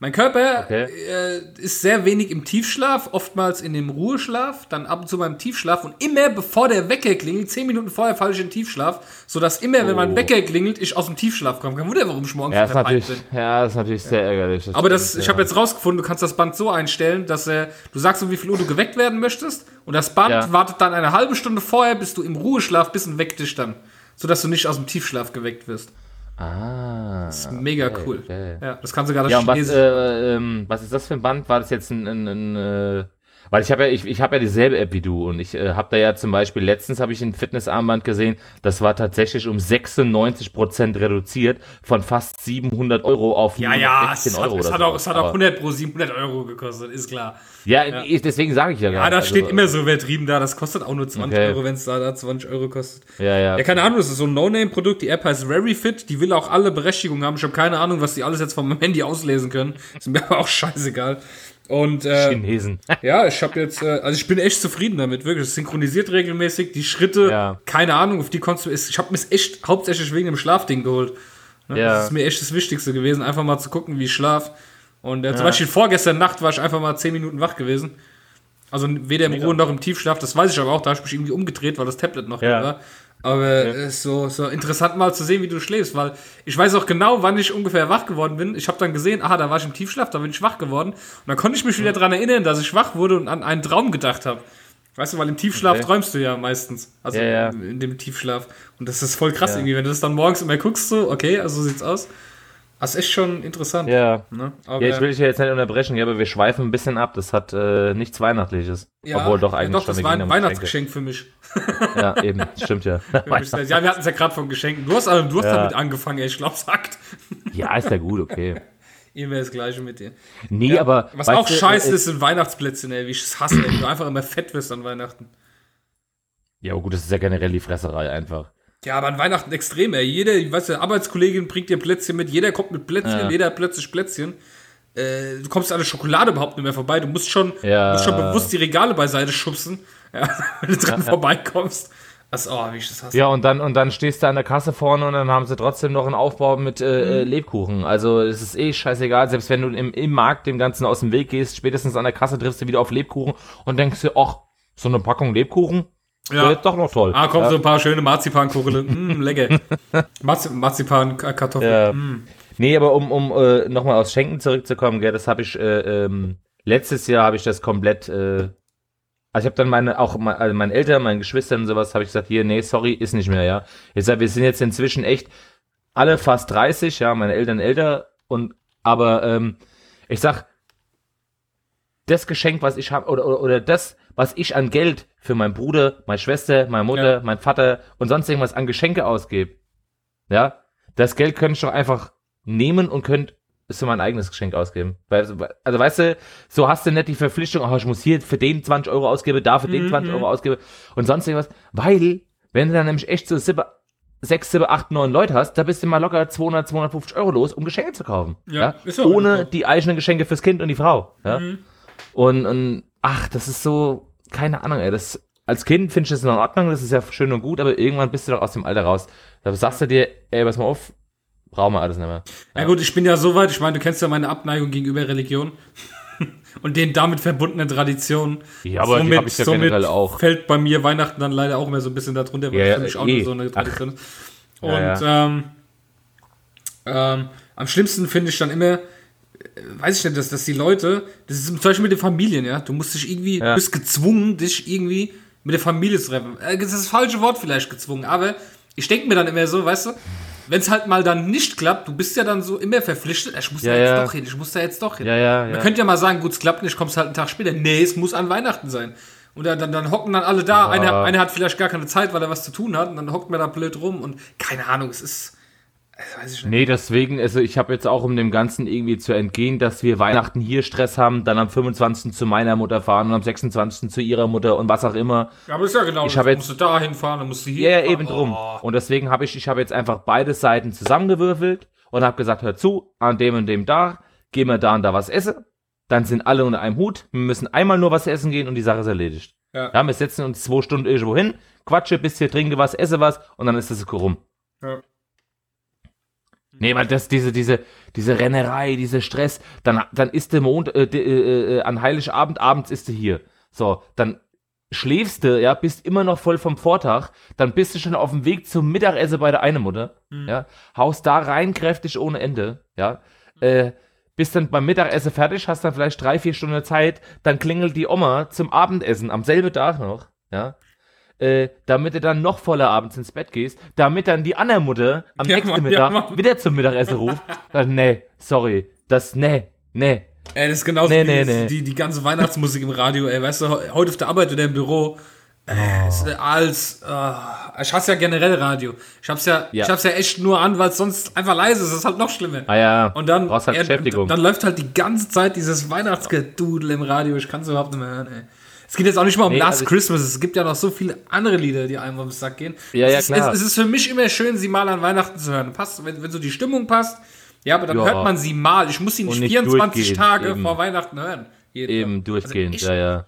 Mein Körper Okay. äh, ist sehr wenig im Tiefschlaf, oftmals in dem Ruheschlaf, dann ab und zu beim Tiefschlaf und immer bevor der Wecker klingelt, zehn Minuten vorher falle ich in den Tiefschlaf, sodass immer, wenn mein Oh. Wecker klingelt, ich aus dem Tiefschlaf komme. Kein Wunder, warum ich morgens Ja, natürlich, bin. ja, ist natürlich sehr ärgerlich. Aber das, ich habe jetzt rausgefunden, du kannst das Band so einstellen, dass äh, du sagst, um wie viel Uhr du geweckt werden möchtest und das Band Ja. wartet dann eine halbe Stunde vorher, bis du im Ruheschlaf bist und weckt dich dann. Sodass du nicht aus dem Tiefschlaf geweckt wirst. Ah. Das ist mega cool. okay. Ja, das kann sogar das Ja, und was, äh, ähm, was ist das für ein Band? War das jetzt ein, ein, ein äh, Weil ich habe ja, ich, ich habe ja dieselbe App wie du und ich äh, habe da ja zum Beispiel, letztens habe ich ein Fitnessarmband gesehen, das war tatsächlich um 96 Prozent reduziert von fast 700 Euro auf ja, ja, 16 es Euro hat, es hat auch, es hat auch 100 pro 700 Euro gekostet, ist klar. Ja, ja. Ich, deswegen sage ich ja gar Ja, das steht also, immer so übertrieben da, das kostet auch nur 20 okay. Euro, wenn es da, da 20 Euro kostet. Ja, ja. Ja, keine Ahnung, das ist so ein No-Name-Produkt, die App heißt VeryFit, die will auch alle Berechtigungen haben, ich habe keine Ahnung, was die alles jetzt vom Handy auslesen können, ist mir aber auch scheißegal. Und äh, Chinesen. ja, ich habe jetzt, äh, also ich bin echt zufrieden damit, wirklich. Es synchronisiert regelmäßig, die Schritte, ja. keine Ahnung, auf die konntest du. Ich habe mir echt hauptsächlich wegen dem Schlafding geholt. Ne? Ja. Das ist mir echt das Wichtigste gewesen, einfach mal zu gucken, wie ich schlaf. Und äh, zum Beispiel vorgestern Nacht war ich einfach mal zehn Minuten wach gewesen. Also weder im Ruhe noch im Tiefschlaf, das weiß ich aber auch, da habe ich mich irgendwie umgedreht, weil das Tablet noch ja. war. Aber ja. es ist so, so interessant mal zu sehen, wie du schläfst, weil ich weiß auch genau, wann ich ungefähr wach geworden bin. Ich habe dann gesehen, aha, da war ich im Tiefschlaf, da bin ich wach geworden. Und dann konnte ich mich wieder daran erinnern, dass ich wach wurde und an einen Traum gedacht habe. Weißt du, weil im Tiefschlaf okay. träumst du ja meistens. Also ja, ja. In, dem Tiefschlaf. Und das ist voll krass irgendwie, wenn du das dann morgens immer guckst, so, okay, also so sieht's aus. Das ist echt schon interessant. Ja. Ne? ja, ich will dich ja jetzt nicht unterbrechen, ja, aber wir schweifen ein bisschen ab. Das hat äh, nichts Weihnachtliches. Ja, Obwohl doch eigentlich ja, doch, schon das war ein Weihnachtsgeschenk für mich. ja, eben, stimmt ja. ja, wir hatten es ja gerade von Geschenken. Du hast, also, du hast ja. damit angefangen, ich glaube, sagt. ja, ist ja gut, okay. Immer das Gleiche mit dir. Nee, ja, aber. Was auch du, scheiße äh, ist, sind Weihnachtsplätzchen, ey, wie ich es hasse, ey, du einfach immer fett wirst an Weihnachten. Ja, aber gut, das ist ja generell die Fresserei einfach. Ja, aber an Weihnachten extrem, ey. Jede, weißt du, Arbeitskollegin bringt dir Plätzchen mit, jeder kommt mit Plätzchen, ja. jeder hat plötzlich Plätzchen. Äh, du kommst an der Schokolade überhaupt nicht mehr vorbei. Du musst schon, ja. musst schon bewusst die Regale beiseite schubsen, ja, wenn du dran vorbeikommst. Das, oh, wie ich das hasse. Ja, und dann, und dann stehst du an der Kasse vorne und dann haben sie trotzdem noch einen Aufbau mit äh, mhm. Lebkuchen. Also es ist eh scheißegal, selbst wenn du im, im Markt dem Ganzen aus dem Weg gehst, spätestens an der Kasse triffst du wieder auf Lebkuchen und denkst dir, ach, so eine Packung Lebkuchen, ja. Ist doch noch toll. Ah, kommen ja. so ein paar schöne Marzipankugeln. mm, lecker. Marzi Marzipan-Kartoffeln. Ja. Mm. Nee, aber um, um äh, nochmal aufs Schenken zurückzukommen, gell, das habe ich, äh, ähm, letztes Jahr habe ich das komplett, äh, also ich habe dann meine, auch meine, also meine Eltern, meine Geschwister und sowas, habe ich gesagt, hier, nee, sorry, ist nicht mehr, ja. Ich sag, wir sind jetzt inzwischen echt alle fast 30, ja, meine Eltern älter und, aber, ähm, ich sag, das Geschenk, was ich habe, oder, oder, oder das, was ich an Geld für meinen Bruder, meine Schwester, meine Mutter, ja. mein Vater und sonst irgendwas an Geschenke ausgebe, ja, das Geld könnte ich doch einfach nehmen und könnte es für mein eigenes Geschenk ausgeben. Also, weißt du, so hast du nicht die Verpflichtung, oh, ich muss hier für den 20 Euro ausgeben, da für den mhm. 20 Euro ausgeben und sonst irgendwas, weil, wenn du dann nämlich echt so 7, 6, 7, 8, 9 Leute hast, da bist du mal locker 200, 250 Euro los, um Geschenke zu kaufen. Ja, ja? Ohne die eigenen Geschenke fürs Kind und die Frau. Ja? Mhm. Und, und ach, das ist so, keine Ahnung, ey, das, als Kind finde ich das in Ordnung, das ist ja schön und gut, aber irgendwann bist du doch aus dem Alter raus. Da sagst du dir, ey, pass mal auf, brauchen wir alles nicht mehr. Ja. ja gut, ich bin ja so weit, ich meine, du kennst ja meine Abneigung gegenüber Religion und den damit verbundenen Traditionen. Ja, aber somit, die habe ich ja generell auch. fällt bei mir Weihnachten dann leider auch mehr so ein bisschen darunter, weil ja, für mich auch eh. so eine Tradition ist. Und ja, ähm, ähm, am schlimmsten finde ich dann immer, weiß ich nicht, dass, dass die Leute, das ist zum Beispiel mit den Familien, ja, du musst dich irgendwie, ja. bist gezwungen, dich irgendwie mit der Familie zu treffen. Äh, das ist das falsche Wort vielleicht gezwungen, aber ich denke mir dann immer so, weißt du, wenn es halt mal dann nicht klappt, du bist ja dann so immer verpflichtet, ich muss ja, da jetzt ja. doch hin, ich muss da jetzt doch hin. Ja, ja, Man könnte ja mal sagen, gut, es klappt nicht, kommst halt einen Tag später. Nee, es muss an Weihnachten sein. Und dann, dann, dann hocken dann alle da, einer, einer hat vielleicht gar keine Zeit, weil er was zu tun hat, und dann hockt man da blöd rum und keine Ahnung, es ist weiß ich nicht. Nee, deswegen, also ich habe jetzt auch, um dem Ganzen irgendwie zu entgehen, dass wir Weihnachten hier Stress haben, dann am 25. zu meiner Mutter fahren und am 26. zu ihrer Mutter und was auch immer. Ja, aber ist ja genau, ich jetzt, musst du da hinfahren, dann musst du hier Ja, ja eben drum. Oh. Und deswegen habe ich, ich habe jetzt einfach beide Seiten zusammengewürfelt und habe gesagt, hör zu, an dem und dem Tag, gehen wir da und da was essen. Dann sind alle unter einem Hut. Wir müssen einmal nur was essen gehen und die Sache ist erledigt. Ja. ja wir setzen uns zwei Stunden irgendwo hin, quatsche, bis hier trinke was, esse was und dann ist das rum. Ja. Nee, weil das, diese, diese, diese Rennerei, dieser Stress, dann, dann ist der Mond, äh, äh, äh, an Heiligabend, abends ist du hier. So, dann schläfst du, ja, bist immer noch voll vom Vortag, dann bist du schon auf dem Weg zum Mittagessen bei der einen Mutter, mhm. ja, haust da rein kräftig ohne Ende, ja, äh, bist dann beim Mittagessen fertig, hast dann vielleicht drei, vier Stunden Zeit, dann klingelt die Oma zum Abendessen am selben Tag noch, ja, äh, damit du dann noch voller abends ins Bett gehst, damit dann die andere Mutter am ja, nächsten Mann, Mittag ja, wieder zum Mittagessen ruft. Dann, nee, sorry, das, nee, nee. Ey, das ist genauso Nee, wie nee, nee. Die, die ganze Weihnachtsmusik im Radio, ey, weißt du, he- heute auf der Arbeit oder im Büro, ist als, äh, ich hasse ja generell Radio. Ich hab's ja, Ja. ich hab's ja echt nur an, weil es sonst einfach leise ist, das ist halt noch schlimmer. Ah ja, Und dann, brauchst halt ja, Beschäftigung. dann läuft halt die ganze Zeit dieses Weihnachtsgedudel im Radio. Ich kann es überhaupt nicht mehr hören, ey. Es geht jetzt auch nicht mal um Nee, Last also ich- Christmas. Es gibt ja noch so viele andere Lieder, die einem am Sack gehen. Ja, es ja, ist, klar. Es, es ist für mich immer schön, sie mal an Weihnachten zu hören. Passt, wenn, wenn so die Stimmung passt, ja, aber dann Ja. hört man sie mal. Ich muss sie nicht, nicht 24 durchgehend, Tage eben. vor Weihnachten hören. Jeden Eben Tag. durchgehend, Also echt, ja,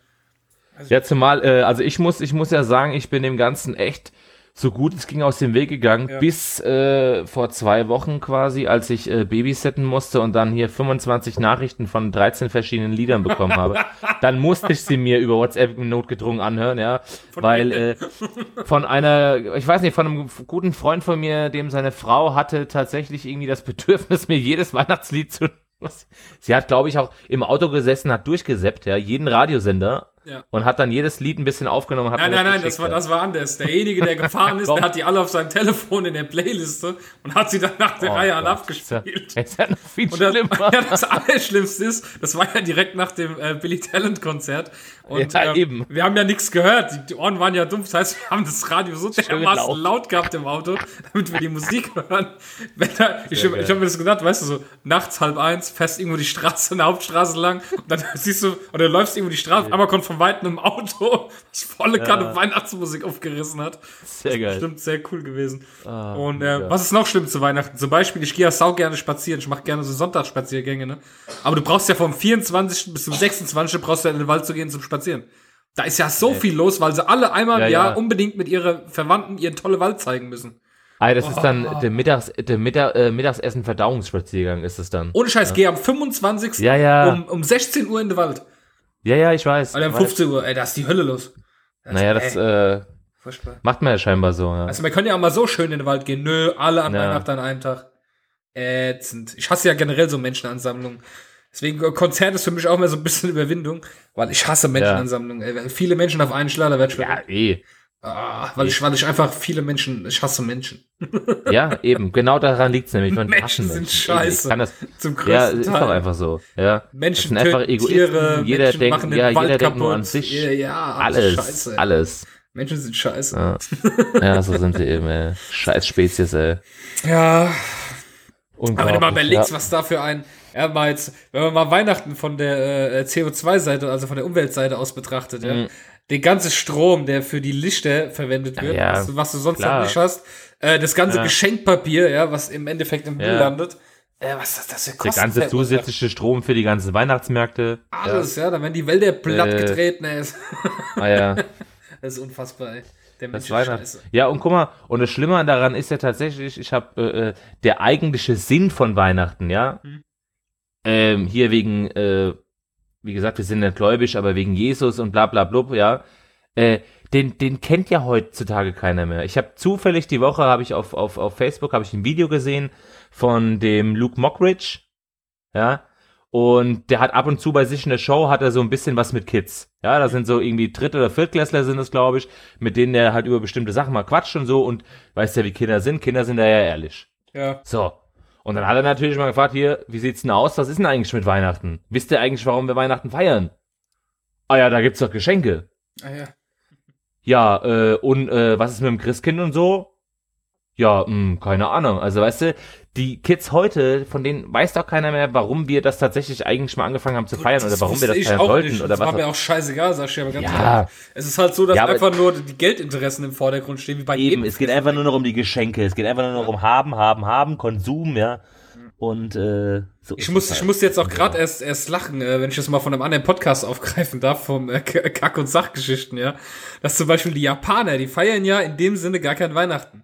ja. Ja, zumal, äh, also ich muss, ich muss ja sagen, ich bin dem Ganzen echt so gut es ging aus dem Weg gegangen, Ja. bis äh, vor zwei Wochen quasi, als ich äh, babysitten musste und dann hier 25 Nachrichten von 13 verschiedenen Liedern bekommen habe. dann musste ich sie mir über WhatsApp notgedrungen anhören, ja, weil äh, von einer, ich weiß nicht, von einem guten Freund von mir, dem seine Frau hatte tatsächlich irgendwie das Bedürfnis, mir jedes Weihnachtslied zu Sie hat, glaube ich, auch im Auto gesessen, hat durchgesäppt, ja, jeden Radiosender Ja. und hat dann jedes Lied ein bisschen aufgenommen. Nein, nein, nein, das war, das war anders. Derjenige, der gefahren ist, der hat die alle auf seinem Telefon in der Playliste und hat sie dann nach der Oh Reihe an abgespielt. Ist ja noch viel Und das, schlimmer. ja, das Allerschlimmste ist, das war ja direkt nach dem äh, Billy Talent Konzert. Und Ja, ähm, eben. wir haben ja nichts gehört. Die, Ohren waren ja dumpf. Das heißt, wir haben das Radio so dermaßen laut. laut. gehabt im Auto, damit wir die Musik hören. Da, ich ich habe mir das gedacht, weißt du, so nachts halb eins, fährst irgendwo die Straße, eine Hauptstraße lang und dann siehst du, oder läufst irgendwo die Straße, einmal kommt von Weitem ein Auto, das volle Kanne Weihnachtsmusik aufgerissen hat. Sehr geil. Stimmt, sehr cool gewesen. Ah, und äh, ja. was ist noch schlimm zu Weihnachten? Zum Beispiel, ich gehe ja sau gerne spazieren. Ich mache gerne so Sonntagsspaziergänge, ne? Aber du brauchst ja vom 24. bis zum 26. brauchst du ja in den Wald zu gehen zum Spazieren. Da ist ja so viel los, weil sie alle einmal Ja, im Jahr ja. unbedingt mit ihren Verwandten ihren tolle Wald zeigen müssen. Ah, das ist dann Oh. der, Mittags, der Mittag, äh, Mittagsessen-Verdauungsspaziergang ist es dann. Ohne Scheiß, geh am 25. Ja, ja. Um, um 16 Uhr in den Wald. Ja, ja, ich weiß. Oder um Weiß. 15 Uhr, ey, da ist die Hölle los. Das, Naja, das ey, äh, furchtbar. macht man ja scheinbar so. Ja. Also man kann ja auch mal so schön in den Wald gehen. Nö, alle an Ja. Weihnachten an einem Tag. Ätzend. Ich hasse ja generell so Menschenansammlungen. Deswegen äh, Konzert ist für mich auch mal so ein bisschen Überwindung, weil ich hasse Menschenansammlungen. Wenn viele Menschen auf einen Schlag, da werd ich ja, eh. ah, weil ich weil ich einfach viele Menschen, ich hasse Menschen. Ja, eben. Genau daran liegt's nämlich. Man Menschen sind Eben, scheiße. Ich kann das, Zum größten ja, ist Teil. doch einfach so. Ja. Menschen das sind einfach Egoisten. Tiere, jeder Menschen denkt, machen den ja, Wald jeder denkt nur an kaputt. sich. Ja, ja alles, Scheiße. alles. Menschen sind scheiße. Ja. ja, so sind sie eben, ey. Scheiß Spezies, ey. Ja, Aber wenn du mal überlegst, ja. was da für ein, ja, mal jetzt, wenn man mal Weihnachten von der äh, CO2-Seite, also von der Umweltseite aus betrachtet, ja, der ganze Strom, der für die Lichter verwendet wird, Mhm. Ja, was, du, was du sonst klar. noch nicht hast, äh, das ganze Ja. Geschenkpapier, ja, was im Endeffekt im Müll landet, äh, was das, das für Der Kosten ganze verursacht. zusätzliche Strom für die ganzen Weihnachtsmärkte. Alles, ja. da werden die Wälder platt Äh, getreten, ey. Ah, ja. Das ist unfassbar, ey. Der Mensch Das ist scheiße. Ja, und guck mal, und das Schlimme daran ist ja tatsächlich, ich habe äh, äh, der eigentliche Sinn von Weihnachten, ja. Hm. Ähm, hier wegen, äh, wie gesagt, wir sind nicht gläubig, aber wegen Jesus und bla bla blub, ja. Äh, den, den kennt ja heutzutage keiner mehr. Ich habe zufällig die Woche, habe ich auf, auf, auf Facebook, habe ich ein Video gesehen von dem Luke Mockridge, ja. Und der hat ab und zu bei sich in der Show hat er so ein bisschen was mit Kids. Ja, da sind so irgendwie Dritt- oder Viertklässler sind es, glaube ich, mit denen der halt über bestimmte Sachen mal quatscht und so und weißt ja, wie Kinder sind. Kinder sind da ja ehrlich. Ja. So. Und dann hat er natürlich mal gefragt, hier, wie sieht's denn aus? Was ist denn eigentlich mit Weihnachten? Wisst ihr eigentlich, warum wir Weihnachten feiern? Ah ja, da gibt's doch Geschenke. Ah, ja. Ja, äh, und äh, was ist mit dem Christkind und so? Ja, mh, keine Ahnung. Also weißt du, die Kids heute, von denen weiß doch keiner mehr, warum wir das tatsächlich eigentlich mal angefangen haben zu feiern oder warum wir das feiern sollten nicht. oder das war was. mir auch scheißegal, sag ich dir aber ganz Ja. ehrlich. Es ist halt so, dass Ja, einfach nur die Geldinteressen im Vordergrund stehen, wie bei Eben, jedem es geht einfach nur noch um die Geschenke. Es geht einfach nur noch um haben, haben, haben, Konsum, ja. Und äh, so Ich muss, es ich halt. muss jetzt auch gerade erst, erst lachen, äh, wenn ich das mal von einem anderen Podcast aufgreifen darf, vom äh, Kack- und Sachgeschichten, ja. Dass zum Beispiel die Japaner, die feiern ja in dem Sinne gar kein Weihnachten.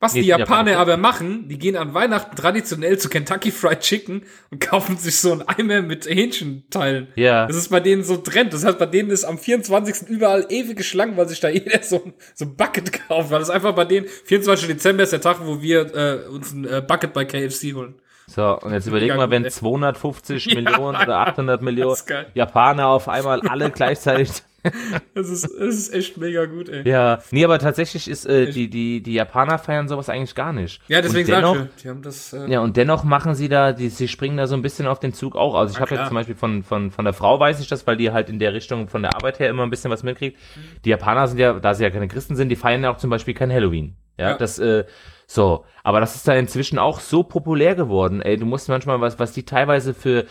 Was Nee, die Japaner aber machen, die gehen an Weihnachten traditionell zu Kentucky Fried Chicken und kaufen sich so einen Eimer mit Hähnchenteilen. Ja. Das ist bei denen so Trend. Das heißt, bei denen ist am 24. überall ewige Schlangen, weil sich da jeder so, ein- so ein Bucket kauft. Weil das einfach bei denen, 24. Dezember ist der Tag, wo wir äh, uns ein äh, Bucket bei KFC holen. So, und jetzt überleg mal, wenn ey. 250 Ja, Millionen oder 800 Millionen ist. Japaner auf einmal alle gleichzeitig das, ist, ist echt mega gut, ey. Ja, nee, aber tatsächlich ist äh, die, die, die Japaner feiern sowas eigentlich gar nicht. Ja, deswegen dennoch- sag ich, die haben das. Äh, Ja, und dennoch machen sie da, die, sie springen da so ein bisschen auf den Zug auch aus. Ich Na habe jetzt zum Beispiel von, von, von der Frau weiß ich das, weil die halt in der Richtung von der Arbeit her immer ein bisschen was mitkriegt. Mhm. Die Japaner sind ja, da sie ja keine Christen sind, die feiern ja auch zum Beispiel kein Halloween. Ja, Ja. das, äh, so. Aber das ist da inzwischen auch so populär geworden, ey. Du musst manchmal was, was die teilweise für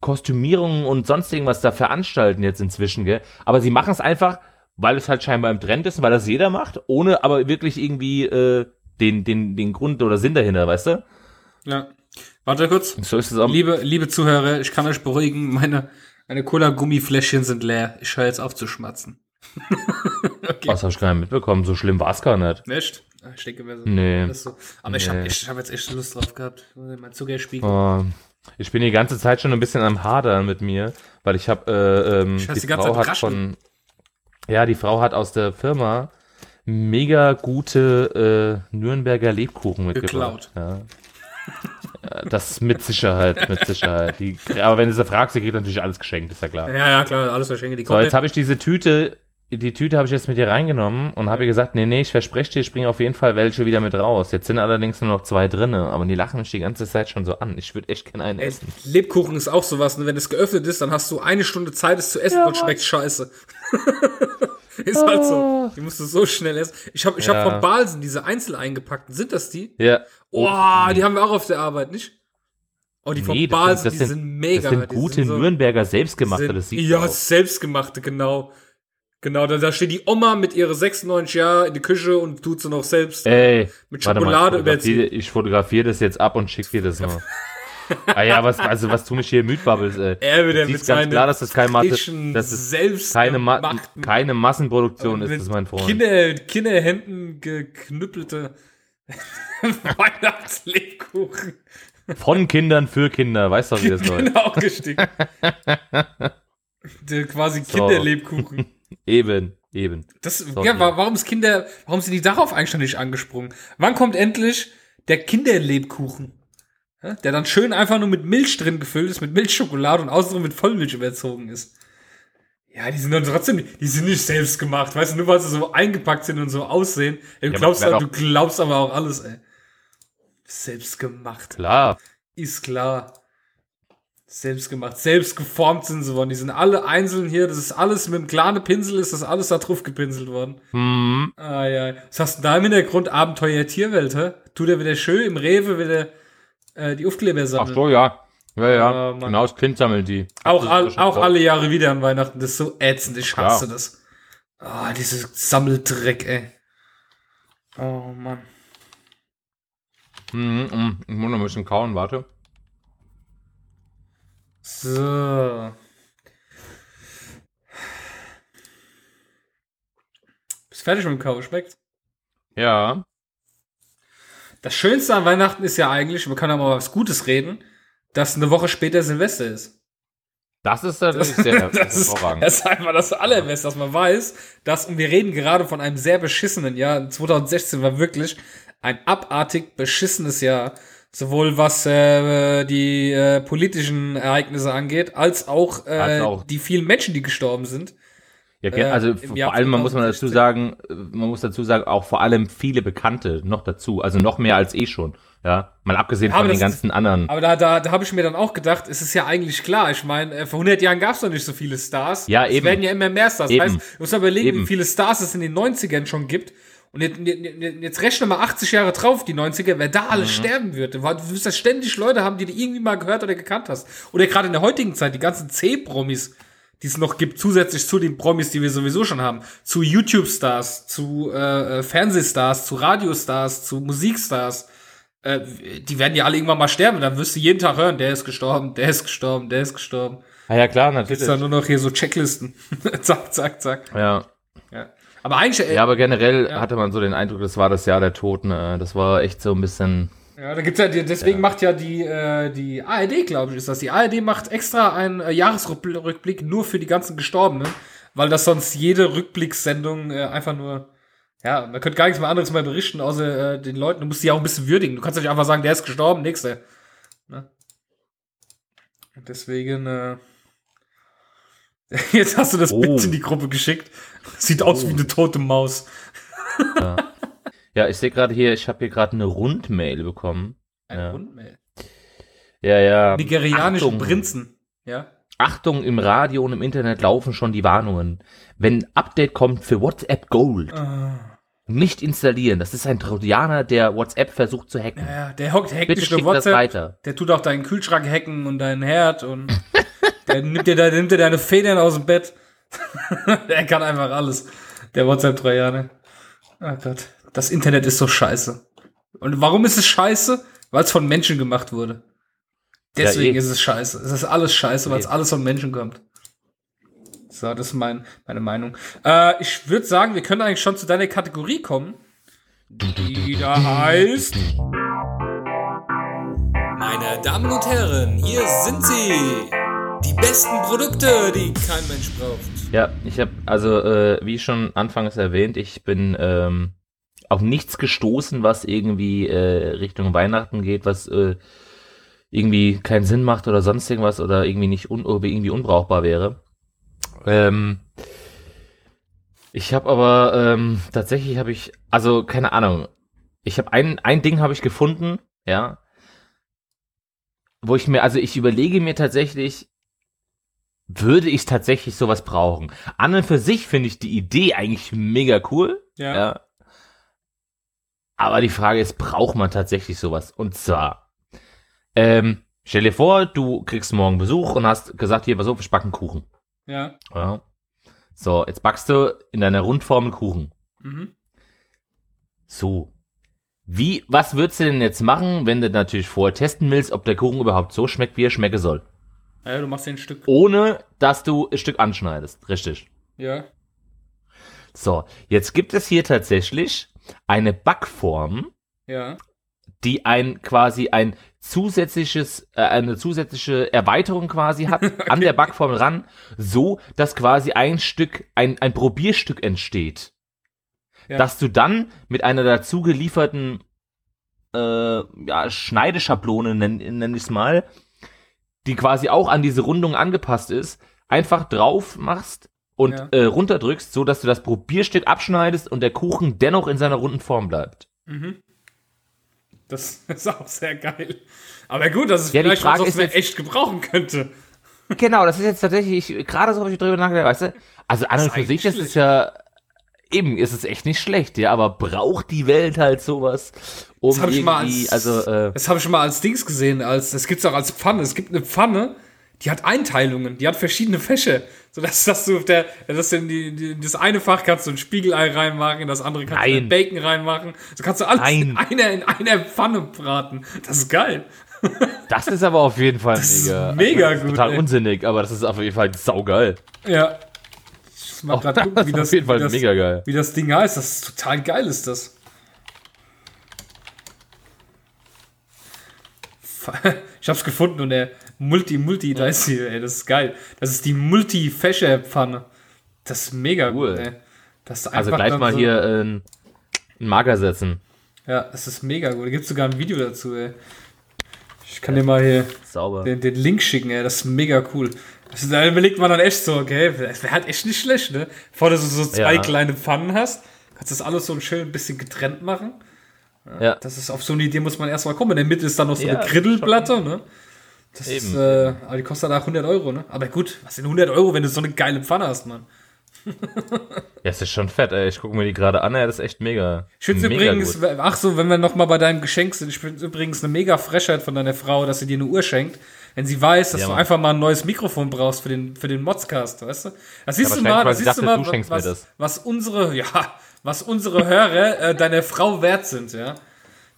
Kostümierungen und sonst irgendwas da veranstalten jetzt inzwischen, gell. Aber sie machen es einfach, weil es halt scheinbar im Trend ist, weil das jeder macht, ohne aber wirklich irgendwie, äh, den, den, den Grund oder Sinn dahinter, weißt du? ja. Warte kurz. So ist es auch. Liebe, liebe Zuhörer, ich kann euch beruhigen, meine, meine Cola-Gummifläschchen sind leer. Ich höre jetzt auf zu schmatzen. okay. Was hast du gar nicht mitbekommen? So schlimm war es gar nicht. Echt? Ah, Ich denke, wir sind Nee. so. Aber ich habe Nee. ich hab jetzt echt Lust drauf gehabt. Mein Zuckerspiegel. Oh, ich bin die ganze Zeit schon ein bisschen am Hadern mit mir, weil ich habe, äh, ähm, die, die Frau hat von, ja, die Frau hat aus der Firma mega gute äh, Nürnberger Lebkuchen mitgebracht. Ja. Das mit Sicherheit, mit Sicherheit. Die, aber wenn du sie fragst, sie kriegt natürlich alles geschenkt, ist ja klar. Ja, ja, klar, alles verschenke. Die So, jetzt habe ich diese Tüte, die Tüte habe ich jetzt mit dir reingenommen und habe ihr gesagt, nee, nee, ich verspreche dir, ich bringe auf jeden Fall welche wieder mit raus. Jetzt sind allerdings nur noch zwei drinne, aber die lachen mich die ganze Zeit schon so an. Ich würde echt gerne einen Ey, essen. Lebkuchen ist auch sowas, ne? wenn es geöffnet ist, dann hast du eine Stunde Zeit, es zu essen Ja, und schmeckt scheiße. ist halt so. Die musst du so schnell essen. Ich habe ich Ja. hab von Balsen diese einzeln eingepackten. Sind das die? Ja. Oh, die haben wir auch auf der Arbeit, nicht? Oh, die von Nee, Balsen, sind- die sind- sind mega. Das sind gute so- Nürnberger selbstgemachte, sind, das sieht Ja, selbstgemachte, genau. Genau, da, da steht die Oma mit ihrer 96 Jahren in die Küche und tut sie noch selbst. Ey, Mit warte mal, Schokolade ich fotografiere, überziehen. ich fotografiere das jetzt ab und schick dir das mal. ah ja, was, also was tun ich hier Mythbubbles, ey. er Du mit siehst ganz klar, dass das kein Masse, frischen, das ist selbst keine, Ma keine Massenproduktion ist, das mein Freund. Kinder, Kinderhänden geknüppelte Weihnachtslebkuchen. Von Kindern für Kinder, weißt du, wie das läuft. Genau gestickt. Der quasi So. Eben, eben. Das, So, ja, ja. wa- warum ist Kinder, warum sind die darauf eigentlich schon nicht angesprungen? Wann kommt endlich der Kinderlebkuchen? Ja, Der dann schön einfach nur mit Milch drin gefüllt ist, mit Milchschokolade und außenrum mit Vollmilch überzogen ist. Ja, die sind dann trotzdem, die sind nicht selbst gemacht, weißt du, nur weil sie so eingepackt sind und so aussehen. Ey, du, Ja, glaubst, aber du glaubst aber auch alles, ey. Selbst gemacht. Klar. Ist klar. Selbst gemacht. Selbst geformt sind sie worden. Die sind alle einzeln hier. Das ist alles mit einem kleinen Pinsel, ist das alles da drauf gepinselt worden. Hm. Ah, ja. Was hast du da im Hintergrund? Abenteuer Tierwelt, hä? Tut er wieder schön im Rewe wieder äh, die Aufkleber Ach sammeln. so, ja. Ja, ja. Mann. genau, das Kind sammelt die. Auch, all, auch toll. alle Jahre wieder an Weihnachten. Das ist so ätzend. Ich hasse Ja. das. Ah, dieses Sammeldreck, ey. Oh, Mann. Mhm, mhm. Ich muss noch ein bisschen kauen, warte. So. Bist fertig mit dem Kau, schmeckt? Ja. Das Schönste an Weihnachten ist ja eigentlich, man kann ja mal was Gutes reden, dass eine Woche später Silvester ist. Das ist natürlich sehr Das ist, hervorragend. das ist einfach das Allerbeste, dass man weiß, dass, und wir reden gerade von einem sehr beschissenen Jahr. 2016 war wirklich ein abartig beschissenes Jahr. Sowohl was äh, die äh, politischen Ereignisse angeht, als auch, äh, Als auch. die vielen Menschen, die gestorben sind. Ja, Äh, also Jahr vor allem, man muss man dazu 2016. sagen, äh, man muss dazu sagen, auch vor allem viele Bekannte noch dazu, also noch mehr als eh schon. Ja, mal abgesehen Aber von den das ist- ganzen anderen. Aber da, da, da habe ich mir dann auch gedacht, es ist ja eigentlich klar. Ich meine, äh, vor 100 Jahren gab es noch nicht so viele Stars. Ja, es eben. werden ja immer mehr Stars. Eben. Das heißt, du musst überlegen, Eben. wie viele Stars es in den 90ern schon gibt. Und jetzt, jetzt, jetzt rechne mal 80 Jahre drauf, die 90er, wer da Mhm. alles sterben wird. Du wirst ja ständig Leute haben, die du irgendwie mal gehört oder gekannt hast. Oder gerade in der heutigen Zeit, die ganzen C-Promis, die es noch gibt, zusätzlich zu den Promis, die wir sowieso schon haben. Zu YouTube-Stars, zu äh, äh, Fernsehstars, zu Radiostars, zu Musikstars äh, die werden ja alle irgendwann mal sterben. Dann wirst du jeden Tag hören, der ist gestorben, der ist gestorben, der ist gestorben. Ah ja, klar, natürlich. dann nur noch hier so Checklisten. zack, zack, zack. Ja. Ja. Aber eigentlich, äh, ja, aber generell Ja. hatte man so den Eindruck, das war das Jahr der Toten. äh, Das war echt so ein bisschen. ja, da gibt's ja, die, deswegen macht ja die, äh, die ARD, glaube ich, ist das. Die ARD macht extra einen äh, Jahresrückblick nur für die ganzen Gestorbenen, weil das sonst jede Rückblickssendung äh, einfach nur, ja, man könnte gar nichts mehr anderes mehr berichten, außer äh, den Leuten. Du musst die auch ein bisschen würdigen. Du kannst ja nicht einfach sagen, der ist gestorben, nächster. Ne? Deswegen, Jetzt hast du das Oh. Bild in die Gruppe geschickt. Sieht aus Oh. wie eine tote Maus. Ja, ich sehe gerade hier, ich habe hier gerade eine Rundmail bekommen. Ein Ja. Rundmail. Ja, ja. Nigerianische Achtung. Prinzen. Ja. Achtung, im Radio und im Internet laufen schon die Warnungen. Wenn ein Update kommt für WhatsApp Gold, Ah, nicht installieren. Das ist ein Trojaner, der WhatsApp versucht zu hacken. ja, ja, der hockt hackt Bitte schick das WhatsApp. weiter. Der tut auch deinen Kühlschrank hacken und deinen Herd und der nimmt dir, da, nimmt dir deine Federn aus dem Bett. der kann einfach alles. Der WhatsApp-Trojaner. Oh Gott. Das Internet ist so scheiße. Und warum ist es scheiße? Weil es von Menschen gemacht wurde. Deswegen eh. ist es scheiße. Es ist alles scheiße, weil es Eh. alles von Menschen kommt. So, das ist mein, meine Meinung. Äh, ich würde sagen, wir können eigentlich schon zu deiner Kategorie kommen. Die da heißt. Meine Damen und Herren, hier sind sie. Die besten Produkte, die kein Mensch braucht. Ja, ich habe, also äh, wie schon anfangs erwähnt, ich bin ähm, auf nichts gestoßen, was irgendwie äh, Richtung Weihnachten geht, was äh, irgendwie keinen Sinn macht oder sonst irgendwas oder irgendwie nicht un irgendwie unbrauchbar wäre. Ähm, ich habe aber ähm, tatsächlich habe ich, also keine Ahnung, ich habe ein ein Ding habe ich gefunden, ja, wo ich mir, also ich überlege mir tatsächlich, würde ich tatsächlich sowas brauchen. An und für sich finde ich die Idee eigentlich mega cool. Ja. Ja. Aber die Frage ist, braucht man tatsächlich sowas? Und zwar, ähm, stell dir vor, du kriegst morgen Besuch und hast gesagt, hier, pass auf, ich backe einen Kuchen. Ja. Ja. So, jetzt backst du in deiner Rundform einen Kuchen. Mhm. So. Wie, was würdest du denn jetzt machen, wenn du natürlich vorher testen willst, ob der Kuchen überhaupt so schmeckt, wie er schmecken soll? Ja, du machst dir ein Stück. Ohne, dass du ein Stück anschneidest. Richtig. Ja. So, jetzt gibt es hier tatsächlich eine Backform, Ja. die ein quasi ein zusätzliches, äh, eine zusätzliche Erweiterung quasi hat an der Backform ran, so dass quasi ein Stück, ein, ein Probierstück entsteht. Ja. Dass du dann mit einer dazu gelieferten äh, ja, Schneideschablone, nenn, nenn ich es mal, die quasi auch an diese Rundung angepasst ist, einfach drauf machst und Ja. äh, runterdrückst, so dass du das Probierstück abschneidest und der Kuchen dennoch in seiner runden Form bleibt. Mhm. Das ist auch sehr geil. Aber gut, das ist Ja, vielleicht Frage was, was man echt gebrauchen könnte. Genau, das ist jetzt tatsächlich, ich- gerade so habe ich drüber nachgedacht, weißt du? Also an und für sich, ist ja, eben, ist es echt nicht schlecht, ja, aber braucht die Welt halt sowas, um Das habe ich mal irgendwie, als, also, äh, das habe ich mal als Dings gesehen, als das gibt's auch als Pfanne. Es gibt eine Pfanne, die hat Einteilungen, die hat verschiedene Fächer, so dass, dass du auf der, dass du in, die, in das eine Fach kannst du ein Spiegelei reinmachen, in das andere kannst du Nein. ein Bacon reinmachen. So kannst du alles in einer in einer Pfanne braten. Das ist geil. das ist aber auf jeden Fall ist mega, mega also, das gut, total ey. unsinnig, aber das ist auf jeden Fall saugeil. Ja. Muss mal das gucken, wie das, auf jeden Fall das, mega geil. wie das Ding heißt. Das ist total geil, ist das. Ich hab's gefunden und der Multi, Multi, da ist sie, ey, das ist geil. Das ist die Multi-Fächer-Pfanne. Das ist mega Cool. gut, ey. Das ist Also gleich mal so- hier äh, einen Marker setzen. Ja, das ist mega gut. Da gibt's sogar ein Video dazu, ey. Ich kann dir mal hier Sauber. den, den Link schicken, ey. Das ist mega cool. Das, da überlegt man dann echt so, okay, das wäre halt echt nicht schlecht, ne? Bevor du so, zwei Ja. kleine Pfannen hast, kannst du das alles so ein schön bisschen getrennt machen. Ja, Das ist auf so eine Idee muss man erstmal kommen. In der Mitte ist dann noch so Ja, eine Griddelplatte, ne? Das Eben. ist, äh, aber die kostet auch 100 Euro, ne? Aber gut, was sind 100 Euro, wenn du so eine geile Pfanne hast, Mann? ja, es ist schon fett, ey. Ich gucke mir die gerade an, ey, das ist echt mega. Ich finde übrigens, gut. ach so, wenn wir noch mal bei deinem Geschenk sind, ich finde übrigens eine mega Frechheit von deiner Frau, dass sie dir eine Uhr schenkt, wenn sie weiß, dass Ja, du einfach mal ein neues Mikrofon brauchst für den, für den Modscast, weißt du? Das siehst du wahrscheinlich, mal, das sie siehst du dachte, mal, du schenkst mir was, was unsere, ja, was unsere Hörer äh, deiner Frau wert sind, ja?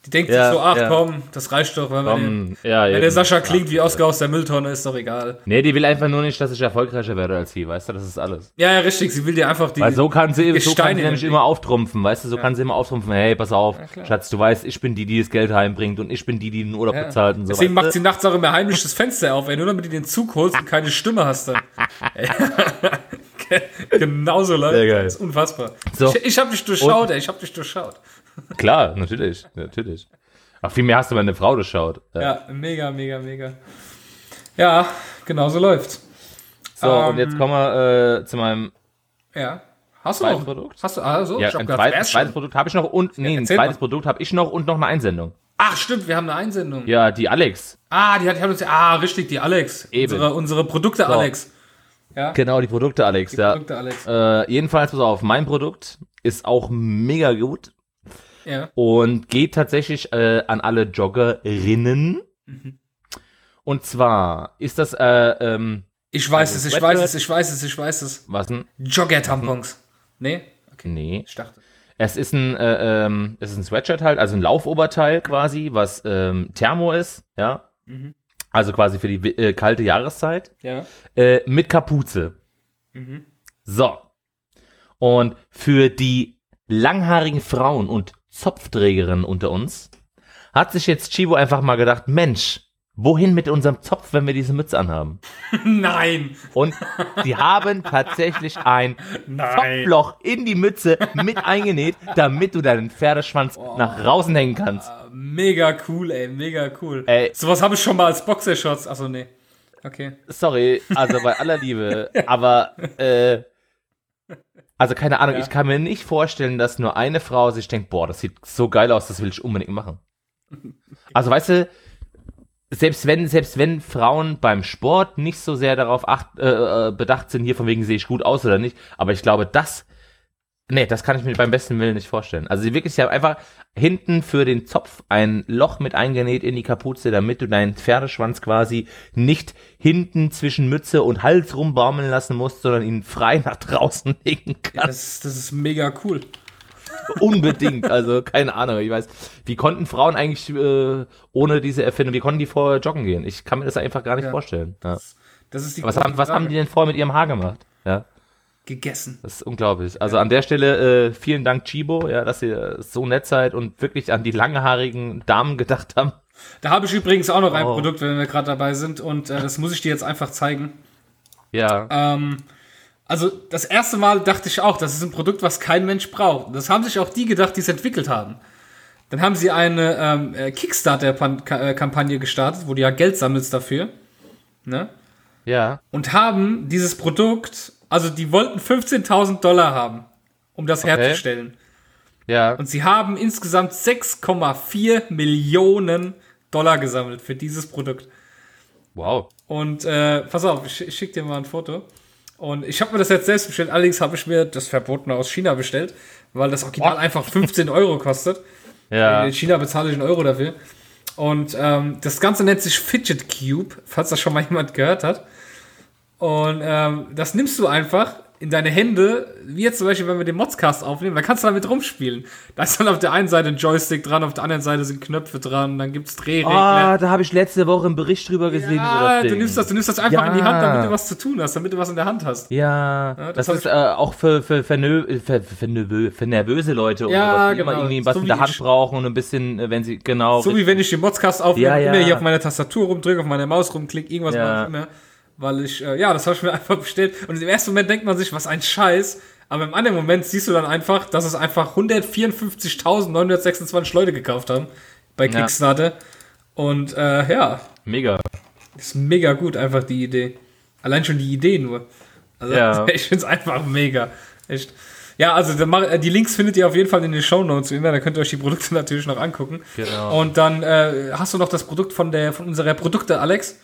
Die denkt Ja, sich so, ach ja. komm, das reicht doch, wenn, wir den, Komm, ja, wenn der. Sascha klingt wie Oscar aus der Mülltonne, ist doch egal. Nee, die will einfach nur nicht, dass ich erfolgreicher werde als sie, weißt du, das ist alles. Ja, ja, richtig, sie will dir einfach die, Weil so kann sie, so kann sie nämlich immer auftrumpfen, weißt du, so kann sie immer auftrumpfen, hey, pass auf. Schatz, du weißt, ich bin die, die das Geld heimbringt und ich bin die, die den Urlaub bezahlt und so Deswegen macht sie nachts auch immer heimlich das Fenster auf, ey, nur damit du den Zug holst und keine Stimme hast dann. Genauso, Leute. Sehr geil. Das ist unfassbar. So. Ich, ich hab dich durchschaut, ey, ich hab dich durchschaut. Klar, natürlich, natürlich. Ach, viel mehr hast du meine Frau geschaut. Ja. Ja, mega, mega, mega. Ja, genau so läuft's. So, und jetzt kommen wir äh, zu meinem Ja. Hast du noch? Produkt? Hast du, also, ja, ich ein zweites, zweites. Produkt habe ich noch und nee, ein erzähl zweites mal. Produkt habe ich noch und noch eine Einsendung. Ach, stimmt, wir haben eine Einsendung. Ja, die Alex. Ah, die hat, die hat uns, ah, richtig, die Alex. Eben. Unsere, unsere Produkte Alex. Ja, Genau, die Produkte Alex. die ja. Produkte Alex. Äh, jedenfalls, pass auf, mein Produkt ist auch mega gut Ja. und geht tatsächlich äh, an alle Joggerinnen. Mhm. Und zwar ist das, äh, ähm, Ich weiß Also es, ich Sweatshirt. weiß es, ich weiß es, ich weiß es. was denn? Jogger-Tampons. Nee? Okay, Nee. ich dachte. Es ist ein, äh, ähm, es ist ein Sweatshirt halt, also ein Laufoberteil quasi, was ähm, Thermo ist, ja. Mhm. Also quasi für die äh, kalte Jahreszeit. Ja. Äh, mit Kapuze. Mhm. So. Und für die langhaarigen Frauen und Zopfträgerinnen unter uns hat sich jetzt Chibo einfach mal gedacht, Mensch, wohin mit unserem Zopf, wenn wir diese Mütze anhaben? Nein! Und sie haben tatsächlich ein Nein! Zopfloch in die Mütze mit eingenäht, damit du deinen Pferdeschwanz nach draußen hängen kannst. Ah, Mega cool, ey, mega cool. Ey. Sowas habe ich schon mal als Boxershorts. Achso, nee. Okay. Sorry, also bei aller Liebe, aber äh, also keine Ahnung, Ja. ich kann mir nicht vorstellen, dass nur eine Frau sich denkt, boah, das sieht so geil aus, das will ich unbedingt machen. Also weißt du, selbst wenn selbst wenn Frauen beim Sport nicht so sehr darauf acht, äh, äh, bedacht sind, hier von wegen sehe ich gut aus oder nicht, aber ich glaube, das Nee, das kann ich mir beim besten Willen nicht vorstellen. Also sie wirklich, sie haben einfach hinten für den Zopf ein Loch mit eingenäht in die Kapuze, damit du deinen Pferdeschwanz quasi nicht hinten zwischen Mütze und Hals rumbaumeln lassen musst, sondern ihn frei nach draußen legen kannst. Das, das ist mega cool. Unbedingt. Also keine Ahnung. Ich weiß, wie konnten Frauen eigentlich äh, ohne diese Erfindung, wie konnten die vorher joggen gehen? Ich kann mir das einfach gar nicht Ja. vorstellen. Ja. Das ist die Was, haben, was haben die denn vorher mit ihrem Haar gemacht? Ja. Gegessen? Das ist unglaublich. Also an der Stelle äh, vielen Dank, Chibo, ja, dass ihr so nett seid und wirklich an die langhaarigen Damen gedacht haben. Da habe ich übrigens auch noch ein Oh. Produkt, wenn wir gerade dabei sind, und äh, das muss ich dir jetzt einfach zeigen. Ja. Ähm, also das erste Mal dachte ich auch, das ist ein Produkt, was kein Mensch braucht. Das haben sich auch die gedacht, die es entwickelt haben. Dann haben sie eine ähm, äh, Kickstarter-Kampagne gestartet, wo du ja Geld sammelst dafür. Ne? Ja. Und haben dieses Produkt, also die wollten 15.000 Dollar haben, um das herzustellen. Ja. Und sie haben insgesamt 6,4 Millionen Dollar gesammelt für dieses Produkt. Wow. Und äh, pass auf, ich, ich schicke dir mal ein Foto. Und ich habe mir das jetzt selbst bestellt. Allerdings habe ich mir das Verbotene aus China bestellt, weil das Original einfach 15 Euro kostet. Ja. In China bezahle ich einen Euro dafür. Und ähm, das Ganze nennt sich Fidget Cube, falls das schon mal jemand gehört hat. Und ähm, das nimmst du einfach in deine Hände, wie jetzt zum Beispiel, wenn wir den Modscast aufnehmen, dann kannst du damit rumspielen. Da ist dann auf der einen Seite ein Joystick dran, auf der anderen Seite sind Knöpfe dran, dann gibt's Drehregler. Ah, da habe ich letzte Woche einen Bericht drüber gesehen. Ja, du nimmst das, du nimmst das einfach in die Hand, damit Ja. du was zu tun hast, damit du was in der Hand hast. Ja, Ja, das das, ist äh, auch für, für, für, nö, für, für, nervö, für nervöse Leute oder Ja, was, die immer genau. irgendwie was So in der Hand brauchen und ein bisschen, äh, wenn sie, genau. So wie wenn ich den Modscast aufnehme, Ja, ja. immer hier auf meiner Tastatur rumdrücke, auf meiner Maus rumklick, irgendwas Ja. mache ich immer. Weil ich, äh, ja, das habe ich mir einfach bestellt. Und im ersten Moment denkt man sich, was ein Scheiß. Aber im anderen Moment siehst du dann einfach, dass es einfach 154.926 Leute gekauft haben bei Ja. Kickstarter. Und äh, ja, Mega. ist mega gut, einfach die Idee. Allein schon die Idee nur. Also Ja. ich finde es einfach mega. Echt. Ja, also die Links findet ihr auf jeden Fall in den Show Notes immer, da könnt ihr euch die Produkte natürlich noch angucken. Genau. Und dann äh, hast du noch das Produkt von der von unserer Produkte, Alex.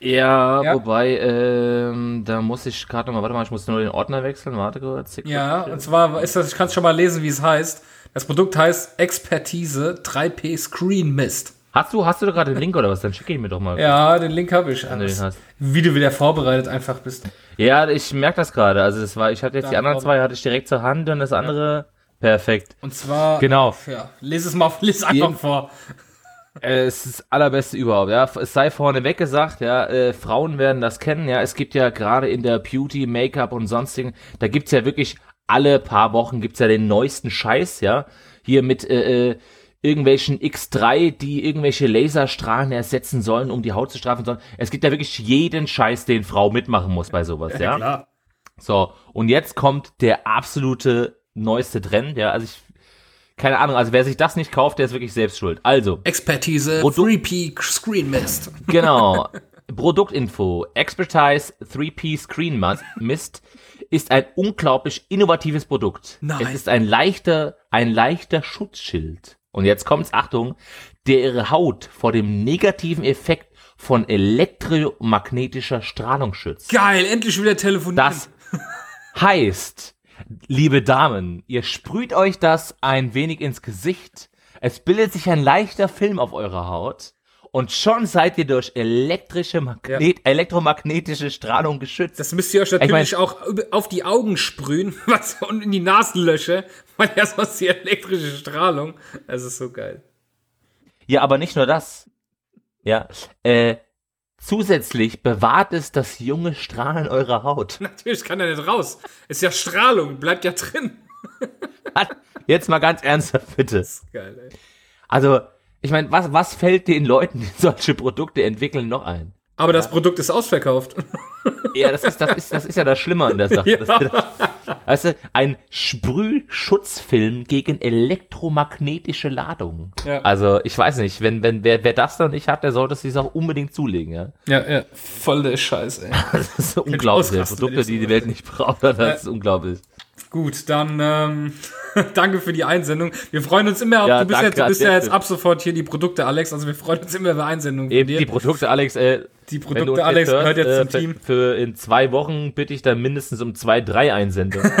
Ja, Ja. wobei, ähm, da muss ich gerade nochmal, warte mal, ich muss nur den Ordner wechseln, warte kurz. Ja, und zwar ist das, ich kann es schon mal lesen, wie es heißt. Das Produkt heißt Expertise 3P Screen Mist. Hast du, hast du da gerade den Link oder was? Dann schicke ich mir doch mal. Ja, den Link habe ich. Hast. Wie du wieder vorbereitet einfach bist. Ja, ich merke das gerade. Also das war, ich hatte jetzt die Ja, anderen zwei, hatte ich direkt zur Hand und das andere, perfekt. Und zwar. Genau. Ja, lese es mal, lese es einfach vor. Äh, Es ist das allerbeste überhaupt, ja. Es sei vorneweg gesagt, ja, äh, Frauen werden das kennen, ja. Es gibt ja gerade in der Beauty, Make-up und sonstigen, da gibt's ja wirklich alle paar Wochen gibt's ja den neuesten Scheiß, ja. Hier mit äh, äh, irgendwelchen X3, die irgendwelche Laserstrahlen ersetzen sollen, um die Haut zu strafen sollen. Es gibt ja wirklich jeden Scheiß, den Frau mitmachen muss bei sowas, ja. Klar. So, und jetzt kommt der absolute neueste Trend, ja. Also ich, keine Ahnung, also wer sich das nicht kauft, der ist wirklich selbst schuld. Also, Expertise Produkt- 3P Screen Mist. Genau. Produktinfo. Expertise 3P Screen Mist ist ein unglaublich innovatives Produkt. Nein. Es ist ein leichter, ein leichter Schutzschild. Und jetzt kommt's, Achtung, der ihre Haut vor dem negativen Effekt von elektromagnetischer Strahlung schützt. Geil, endlich wieder telefonieren. Das heißt, liebe Damen, ihr sprüht euch das ein wenig ins Gesicht. Es bildet sich ein leichter Film auf eurer Haut. Und schon seid ihr durch elektrische Magnet elektromagnetische Strahlung geschützt. Das müsst ihr euch natürlich Ich auch auf die Augen sprühen was, und in die Nasenlöcher, weil ja sonst die elektrische Strahlung. Das ist so geil. Ja, aber nicht nur das. Ja, äh, zusätzlich bewahrt es das junge Strahlen eurer Haut. Natürlich kann er nicht raus. Ist ja Strahlung, bleibt ja drin. Jetzt mal ganz ernsthaft, bitte. Das ist geil, ey. Also, ich meine, was, was fällt den Leuten, die solche Produkte entwickeln, noch ein? Aber das Produkt ist ausverkauft. Ja, das ist, das ist, das ist ja das Schlimme an der Sache. Ja. Das, weißt du, ein Sprühschutzfilm gegen elektromagnetische Ladung. Ja. Also, ich weiß nicht, wenn, wenn, wer, wer das noch nicht hat, der sollte es sich auch unbedingt zulegen, ja. Ja, ja. Voll der Scheiß, ey. Das ist unglaublich. ausrasten, Produkte, die die Welt nicht braucht, das ist unglaublich. Gut, dann ähm, danke für die Einsendung. Wir freuen uns immer auf, Ja, du bist, du bist ja jetzt ab sofort hier die Produkte, Alex. Also wir freuen uns immer über Einsendungen Eben dir. die Produkte, Alex, äh, Die du Produkte, Alex, hörst, gehört jetzt äh, zum Team. Für in zwei Wochen bitte ich dann mindestens um zwei, drei Einsendungen.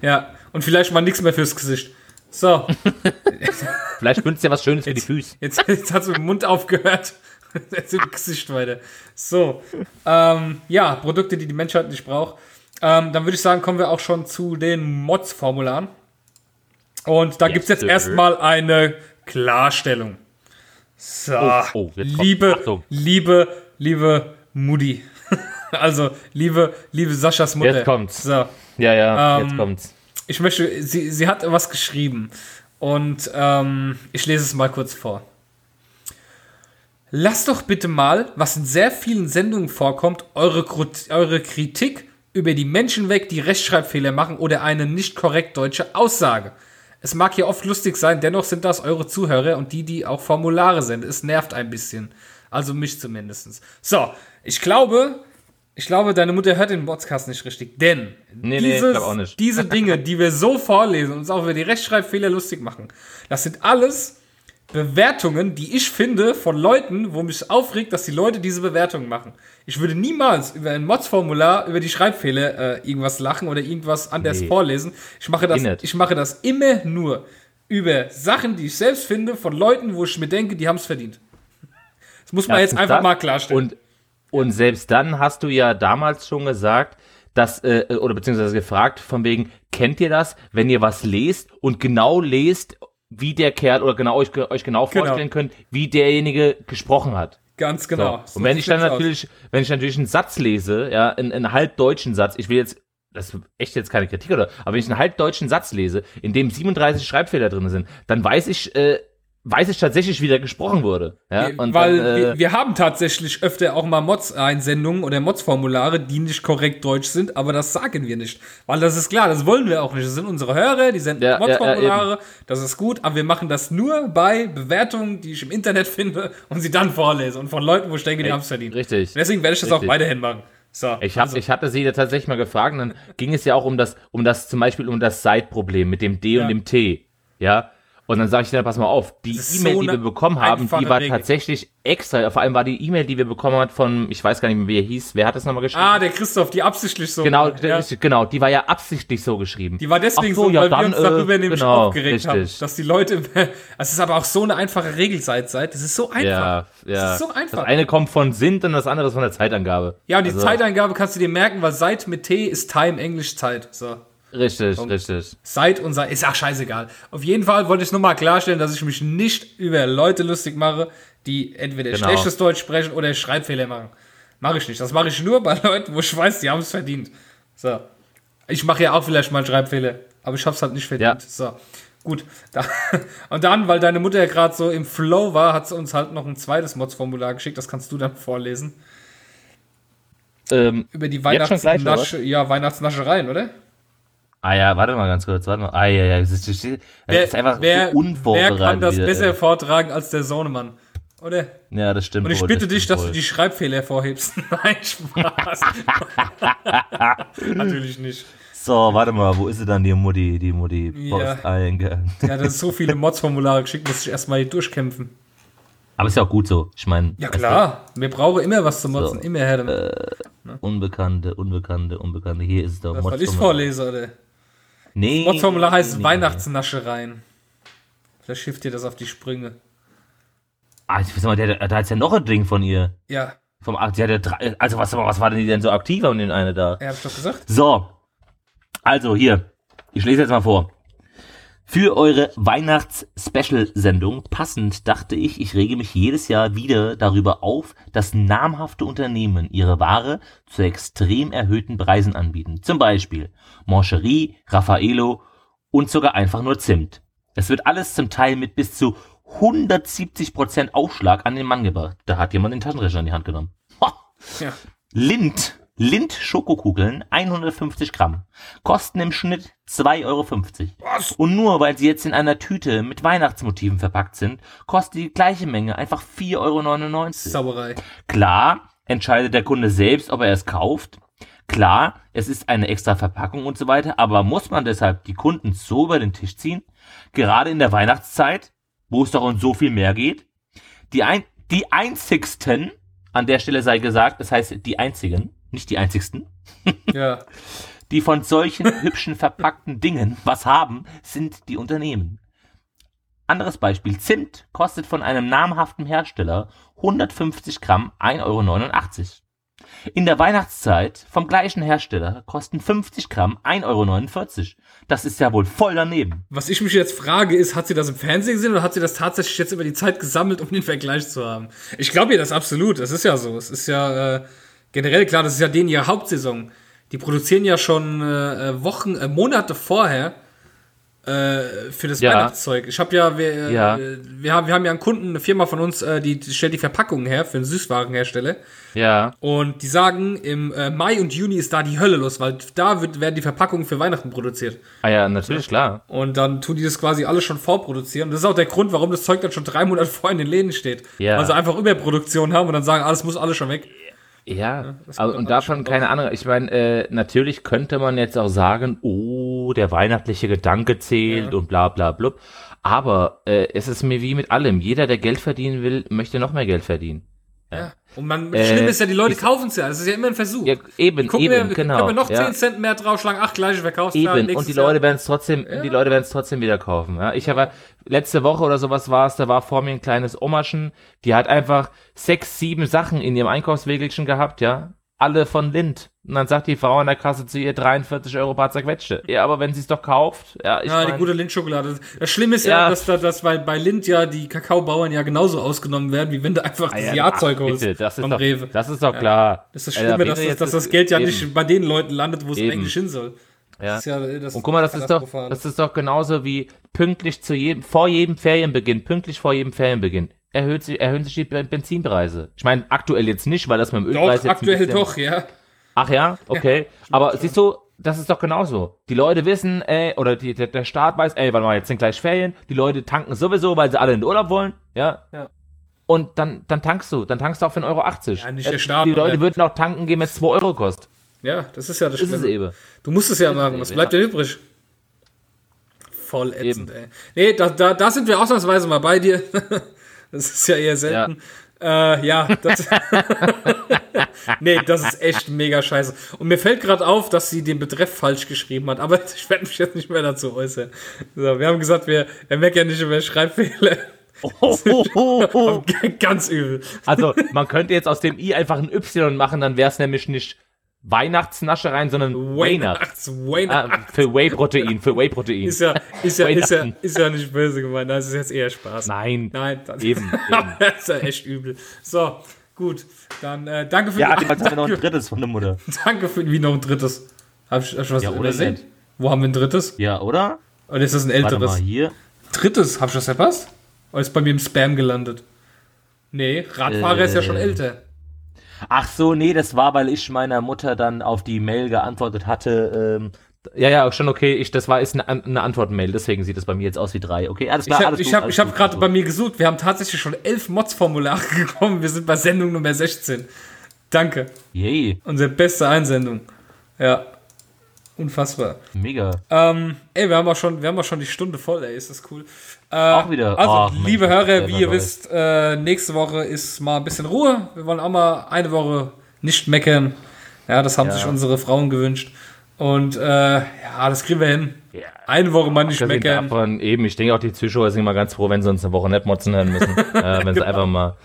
Ja, und vielleicht mal nichts mehr fürs Gesicht. So, Vielleicht wünschst du ja was Schönes für die Füße. jetzt, jetzt hat es mit dem Mund aufgehört. Jetzt im Gesicht weiter. So, ähm, ja, Produkte, die die Menschheit nicht braucht. Ähm, dann würde ich sagen, kommen wir auch schon zu den Mods-Formularen. Und da Yes, gibt es jetzt erstmal eine Klarstellung. So, Oh, oh, liebe, Achtung. liebe, liebe Mutti. also, liebe, liebe Saschas Mutter. Jetzt kommt's. So, Ja, ja, Ähm, jetzt kommt's. ich möchte, sie, sie hat was geschrieben und ähm, ich lese es mal kurz vor. Lasst doch bitte mal, was in sehr vielen Sendungen vorkommt, eure, eure Kritik über die Menschen weg, die Rechtschreibfehler machen oder eine nicht korrekt deutsche Aussage. Es mag hier oft lustig sein, dennoch sind das eure Zuhörer und die, die auch Formulare sind. Es nervt ein bisschen. Also mich zumindest. So, ich glaube, ich glaube, deine Mutter hört den Podcast nicht richtig, denn Nee, nee, dieses, nicht. diese Dinge, die wir so vorlesen und uns auch über die Rechtschreibfehler lustig machen, das sind alles Bewertungen, die ich finde von Leuten, wo mich aufregt, dass die Leute diese Bewertungen machen. Ich würde niemals über ein Mods-Formular über die Schreibfehler äh, irgendwas lachen oder irgendwas anders Nee. vorlesen. Ich mache, das, ich mache das immer nur über Sachen, die ich selbst finde, von Leuten, wo ich mir denke, die haben es verdient. Das muss man jetzt Erstens einfach das mal klarstellen. Und, und selbst dann hast du ja damals schon gesagt, dass, äh, oder beziehungsweise gefragt, von wegen, kennt ihr das, wenn ihr was lest und genau lest, wie der Kerl oder genau euch, euch genau, Genau. vorstellen könnt, wie derjenige gesprochen hat. Ganz genau. So und wenn ich dann sieht's aus. natürlich, wenn ich natürlich einen Satz lese, ja, einen, einen halbdeutschen Satz, ich will jetzt, das ist echt jetzt keine Kritik oder, aber wenn ich einen halbdeutschen Satz lese, in dem 37 Schreibfehler drin sind, dann weiß ich, äh, weiß ich tatsächlich, wie der gesprochen wurde. Ja, und Weil dann, äh, wir, wir haben tatsächlich öfter auch mal Mods-Einsendungen oder Mods-Formulare, die nicht korrekt deutsch sind, aber das sagen wir nicht. Weil das ist klar, das wollen wir auch nicht. Das sind unsere Hörer, die senden Ja, ja, Mods-Formulare, das ist gut, aber wir machen das nur bei Bewertungen, die ich im Internet finde und sie dann vorlese und von Leuten, wo ich denke, die haben es verdient. richtig. Deswegen werde ich das auch Richtig. weiterhin machen. So, Ich, hab, ich hatte sie da tatsächlich mal gefragt und dann ging es ja auch um das, um das zum Beispiel um das Side-Problem mit dem D Ja. und dem T. Ja. Und dann sage ich dir, pass mal auf, die E-Mail, so die wir bekommen haben, die war Regel. tatsächlich extra, vor allem war die E-Mail, die wir bekommen haben von, ich weiß gar nicht mehr, wie er hieß, wer hat das nochmal geschrieben? ah, der Christoph, die absichtlich so. genau, ja. genau, die war ja absichtlich so geschrieben. Die war deswegen Ach so, ja, weil dann, wir uns darüber äh, nämlich genau, aufgeregt haben, richtig. dass die Leute, es ist aber auch so eine einfache Regel seit seit, das ist so einfach. Ja, ja. Das ist so einfach. Das eine kommt von Sind und das andere ist von der Zeitangabe. Ja, und die Also, Zeiteingabe kannst du dir merken, weil seit mit T ist Time Englisch Zeit. So. Richtig, richtig. Seit und seit ist auch scheißegal. Auf jeden Fall wollte ich nur mal klarstellen, dass ich mich nicht über Leute lustig mache, die entweder Genau. schlechtes Deutsch sprechen oder Schreibfehler machen. Mache ich nicht. Das mache ich nur bei Leuten, wo ich weiß, die haben es verdient. So. Ich mache ja auch vielleicht mal einen Schreibfehler, aber ich habe es halt nicht verdient. Ja. So. Gut. Da, und dann, weil deine Mutter ja gerade so im Flow war, hat sie uns halt noch ein zweites Mods-Formular geschickt. Das kannst du dann vorlesen. Ähm, Über die Weihnachtsnasche, ja, Weihnachtsnaschereien, oder? Ah ja, warte mal ganz kurz, warte mal. Ah ja, ja, das ist, das ist einfach wer, so unvorbereitet. wer kann das wieder, besser ey. vortragen als der Sohnemann? oder? Ja, das stimmt. Und ich wohl, bitte dich, stimmt dass wohl. du die Schreibfehler hervorhebst. Nein, Spaß. Natürlich nicht. So, warte mal, wo ist sie dann, die Mutti, die Mutti Ja. Posteingang? Ja, das ist so viele Mods-Formulare geschickt, muss ich erstmal hier durchkämpfen. Aber ist ja auch gut so. Ich meine, Ja, klar. Wir brauchen immer was zu motzen. So, Immer her damit. Unbekannte, Unbekannte, Unbekannte. Hier ist es doch das, was ich Mods-Formular. vorlese, oder? Nee. Mods-Formular heißt nee. Weihnachtsnaschereien. Vielleicht hilft dir das auf die Sprünge. Ah, ich weiß mal, der, da ist ja noch ein Ding von ihr. Ja, Vom, die hatte drei, also was, was war denn die denn so aktiv an den eine da? ja, hab ich doch gesagt. So. Also hier. Ich lese jetzt mal vor. Für eure Weihnachts-Special-Sendung passend dachte ich, ich rege mich jedes Jahr wieder darüber auf, dass namhafte Unternehmen ihre Ware zu extrem erhöhten Preisen anbieten. Zum Beispiel Moncherie, Raffaello und sogar einfach nur Zimt. Es wird alles zum Teil mit bis zu 170% Aufschlag an den Mann gebracht. Da hat jemand den Taschenrechner in die Hand genommen. Ha! Ja. Lind, Lind Schokokugeln, 150 Gramm, kosten im Schnitt 2,50 Euro. Was? Und nur weil sie jetzt in einer Tüte mit Weihnachtsmotiven verpackt sind, kostet die gleiche Menge einfach 4,99 Euro. Sauerei. Klar, entscheidet der Kunde selbst, ob er es kauft. Klar, es ist eine extra Verpackung und so weiter, aber muss man deshalb die Kunden so über den Tisch ziehen? Gerade in der Weihnachtszeit, wo es doch um so viel mehr geht? Die, ein, die einzigsten, an der Stelle sei gesagt, das heißt die einzigen, nicht die einzigsten, Ja. die von solchen hübschen verpackten Dingen was haben, sind die Unternehmen. Anderes Beispiel. Zimt kostet von einem namhaften Hersteller 150 Gramm 1,89 Euro. In der Weihnachtszeit vom gleichen Hersteller kosten 50 Gramm 1,49 Euro. Das ist ja wohl voll daneben. Was ich mich jetzt frage, ist, hat sie das im Fernsehen gesehen oder hat sie das tatsächlich jetzt über die Zeit gesammelt, um den Vergleich zu haben? Ich glaube ihr das absolut. Das ist ja so. Es ist ja äh, generell klar, das ist ja denen ihre Hauptsaison. Die produzieren ja schon äh, äh, Wochen, äh, Monate vorher äh, für das Ja. Weihnachtszeug. Ich habe ja, wir, äh, Ja. wir, haben, wir haben ja einen Kunden, eine Firma von uns, äh, die, die stellt die Verpackungen her für einen Süßwarenhersteller. Ja. Und die sagen, im äh, Mai und Juni ist da die Hölle los, weil da wird, werden die Verpackungen für Weihnachten produziert. Ah ja, natürlich, klar. Und dann tun die das quasi alles schon vorproduzieren. Das ist auch der Grund, warum das Zeug dann schon drei Monate vor in den Läden steht. Ja. Weil sie einfach Überproduktion haben und dann sagen, alles muss alles schon weg. Ja, das also, und davon keine Ahnung. Ich meine, äh, natürlich könnte man jetzt auch sagen, oh, der weihnachtliche Gedanke zählt Ja. und bla bla blub. Aber äh, es ist mir wie mit allem. Jeder, der Geld verdienen will, möchte noch mehr Geld verdienen. Ja. Und man, Äh, schlimm ist ja, die Leute kaufen es ja. Es ist ja immer ein Versuch. Ja, eben, eben, wir, genau. Können wir noch ja. 10 Cent mehr draufschlagen? Ach, gleiche Verkaufszahl. Eben, und die. Leute werden es trotzdem, die Leute werden es trotzdem wieder kaufen. Ja? Ich habe letzte Woche oder sowas war es, da war vor mir ein kleines Omaschen, die hat einfach sechs, sieben Sachen in ihrem Einkaufswägelchen gehabt, ja. Alle von Lind. Und dann sagt die Frau an der Kasse zu ihr 43 Euro paar zerquetschte. Ja, aber wenn sie es doch kauft, ja, ich Ja, die gute Lindt-Schokolade. Das Schlimme ist ja, Ja. dass, da- dass weil bei Lind ja die Kakaobauern ja genauso ausgenommen werden, wie wenn du einfach Ah das ja, Jahrzeug holst bitte, das ist doch, Rewe. Das ist doch klar. Das ist das Alter, Schlimme, wenn dass, das, dass das Geld ja eben. nicht bei den Leuten landet, wo es eigentlich hin soll. Ja. Das ist ja, Und guck mal, das ist doch, das ist doch genauso wie pünktlich zu jedem, vor jedem Ferienbeginn, pünktlich vor jedem Ferienbeginn, erhöht sich, erhöhen sich die Ben- Benzinpreise. Ich meine, aktuell jetzt nicht, weil das mit dem doch, Ölpreis ein aktuell doch, ja. Ach ja, okay. Aber siehst du, das ist doch genauso. Die Leute wissen, ey, oder die, der, der Staat weiß, ey, warte mal, jetzt sind gleich Ferien. Die Leute tanken sowieso, weil sie alle in den Urlaub wollen, ja. Ja. Und dann, dann tankst du, dann tankst du auch für 1,80 Euro. Ja, nicht der Staat, Die Leute aber- würden auch tanken gehen, wenn es 2 Euro kostet. Ja, das ist ja das Ist es Schlimme. eben. Du musst es ja machen. Was eben, bleibt ja. dir übrig? Voll ätzend, ey. Nee, da, da, da sind wir ausnahmsweise mal bei dir. das ist ja eher selten. Ja, äh, ja das, nee, das ist echt mega scheiße. Und mir fällt gerade auf, dass sie den Betreff falsch geschrieben hat, aber ich werde mich jetzt nicht mehr dazu äußern. So, wir haben gesagt, wir, wir meckern nicht über Schreibfehler. Ganz übel. Also, man könnte jetzt aus dem I einfach ein Y machen, dann wäre es nämlich nicht Weihnachtsnaschereien, sondern Weihnachts. Weihnachts. Ah, für Whey-Protein, für Whey-Protein. Ist ja, ist ja, ist ja, ist ja nicht böse gemeint. Das ist jetzt eher Spaß. Nein. Nein, das, Eben, das ist ja echt übel. So, gut. Dann äh, danke für Ja, die, jetzt haben wir noch ein danke, drittes von der Mutter. danke für wie noch ein drittes. Hab ich, hab ich was Ja, oder übersehen? Wo haben wir ein drittes? Ja, oder? Oder ist das ein Warte älteres? mal, hier. Drittes, hab ich das verpasst? Oder ist bei mir im Spam gelandet? Nee, Radfahrer ist ja schon Äh. älter. Ach so, nee, das war, weil ich meiner Mutter dann auf die Mail geantwortet hatte, ähm, Ja, ja, schon okay. Ich, das war ist eine, eine Antwortmail, deswegen sieht es bei mir jetzt aus wie drei. Okay, alles Ich klar. habe ich gut, hab, ich hab gerade bei mir gesucht. Wir haben tatsächlich schon elf Mods-Formulare gekommen. Wir sind bei Sendung Nummer 16. Danke. Yay, Unsere beste Einsendung. Ja. Unfassbar. mega. Ähm, ey, wir haben auch schon, wir haben auch schon die Stunde voll, ey, ist das cool. Äh, Auch wieder. Also, Mensch, liebe das Hörer, wie ihr wisst, äh, nächste Woche ist mal ein bisschen Ruhe. Wir wollen auch mal eine Woche nicht meckern. Ja, das haben Ja. sich unsere Frauen gewünscht. Und äh, ja, das kriegen wir hin. Ja. Eine Woche mal nicht meckern. davon, eben, ich denke auch, die Zuschauer sind mal ganz froh, wenn sie uns eine Woche nicht motzen hören müssen. äh, wenn sie einfach mal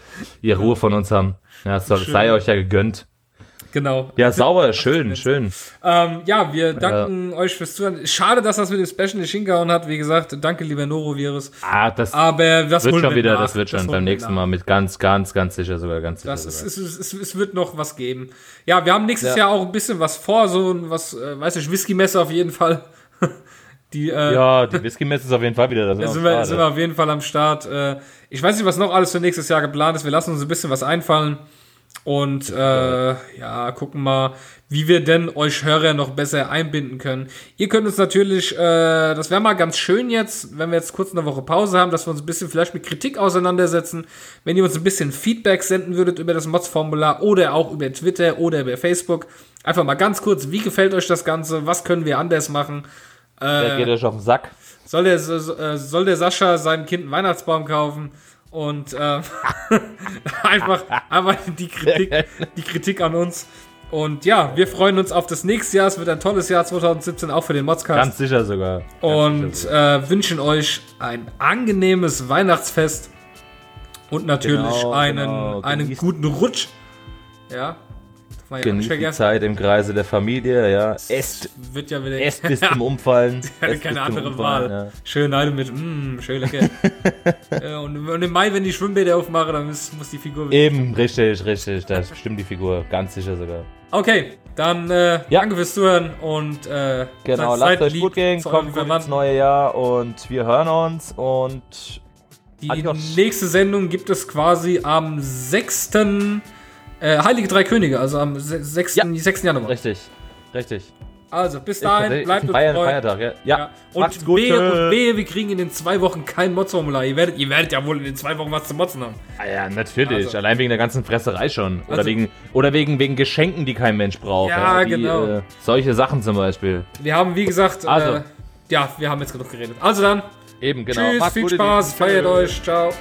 ihre Ruhe von uns haben. Ja, Schön. sei euch ja gegönnt. Genau. Ja, sauber, schön, schön. Ähm, ja, wir danken euch fürs Zuhören. Schade, dass das mit dem Special nicht hingehauen hat. Wie gesagt, danke, lieber Norovirus. Ah, das Aber das wird schon wieder, nach. das wird schon holen beim nächsten nach. Mal mit ganz, ganz, ganz sicher sogar, ganz sicher Das ist, sogar. es, es, es, es wird noch was geben. Ja, wir haben nächstes Ja. Jahr auch ein bisschen was vor, so ein was, äh, weiß ich, Whisky-Messe auf jeden Fall. Die, äh, Ja, die Whisky-Messe ist auf jeden Fall wieder da. da sind wir, sind wir auf jeden Fall am Start. Äh, ich weiß nicht, was noch alles für nächstes Jahr geplant ist. Wir lassen uns ein bisschen was einfallen. Und äh, ja, gucken mal, wie wir denn euch Hörer noch besser einbinden können. Ihr könnt uns natürlich, äh, das wäre mal ganz schön jetzt, wenn wir jetzt kurz eine Woche Pause haben, dass wir uns ein bisschen vielleicht mit Kritik auseinandersetzen. Wenn ihr uns ein bisschen Feedback senden würdet über das Mods-Formular oder auch über Twitter oder über Facebook. Einfach mal ganz kurz, wie gefällt euch das Ganze? Was können wir anders machen? Der geht euch auf den Sack. Soll der, äh, soll der Sascha seinem Kind einen Weihnachtsbaum kaufen? Und äh, einfach, einfach die Kritik, die Kritik an uns. Und ja, wir freuen uns auf das nächste Jahr. Es wird ein tolles Jahr 2017, auch für den Modscast. Ganz sicher sogar. Ganz und sicher äh, wünschen euch ein angenehmes Weihnachtsfest und natürlich Genau, einen, genau. einen guten Rutsch. Ja, man ja Genießt die. Zeit im Kreise der Familie, ja. Esst, Wird ja wieder esst bis zum Umfallen. Ja, Esst bis keine andere Umfallen, Wahl. Schön Neide mit, mm, schön lecker. ja, und, und im Mai, wenn die Schwimmbäder aufmachen, dann muss, muss die Figur Ja. Eben, richtig, richtig. Da stimmt die Figur. Ganz sicher sogar. Okay, dann äh, Ja. danke fürs Zuhören und äh, Genau, lasst euch gut gehen, kommt gut ins neue Jahr und wir hören uns und Die Adios. nächste Sendung gibt es quasi am 6. Äh, Heilige Drei Könige, also am se- 6. Ja. 6. Januar. richtig, richtig. Also bis dahin, bleibt uns Feier, treu. Feiertag, ja. Ja, Ja. Und gut. wehe, und wehe, wir kriegen in den zwei Wochen kein Mods-Formular. Ihr werdet, ihr werdet ja wohl in den zwei Wochen was zu motzen haben. Ah ja, natürlich. Also- Allein wegen der ganzen Fresserei schon. Oder, Also- wegen, oder wegen, wegen Geschenken, die kein Mensch braucht. Ja, wie, genau. Äh, solche Sachen zum Beispiel. Wir haben, wie gesagt, Also. äh, ja, wir haben jetzt genug geredet. Also dann, Eben, genau. tschüss, Macht's viel Spaß, feiert euch, ciao.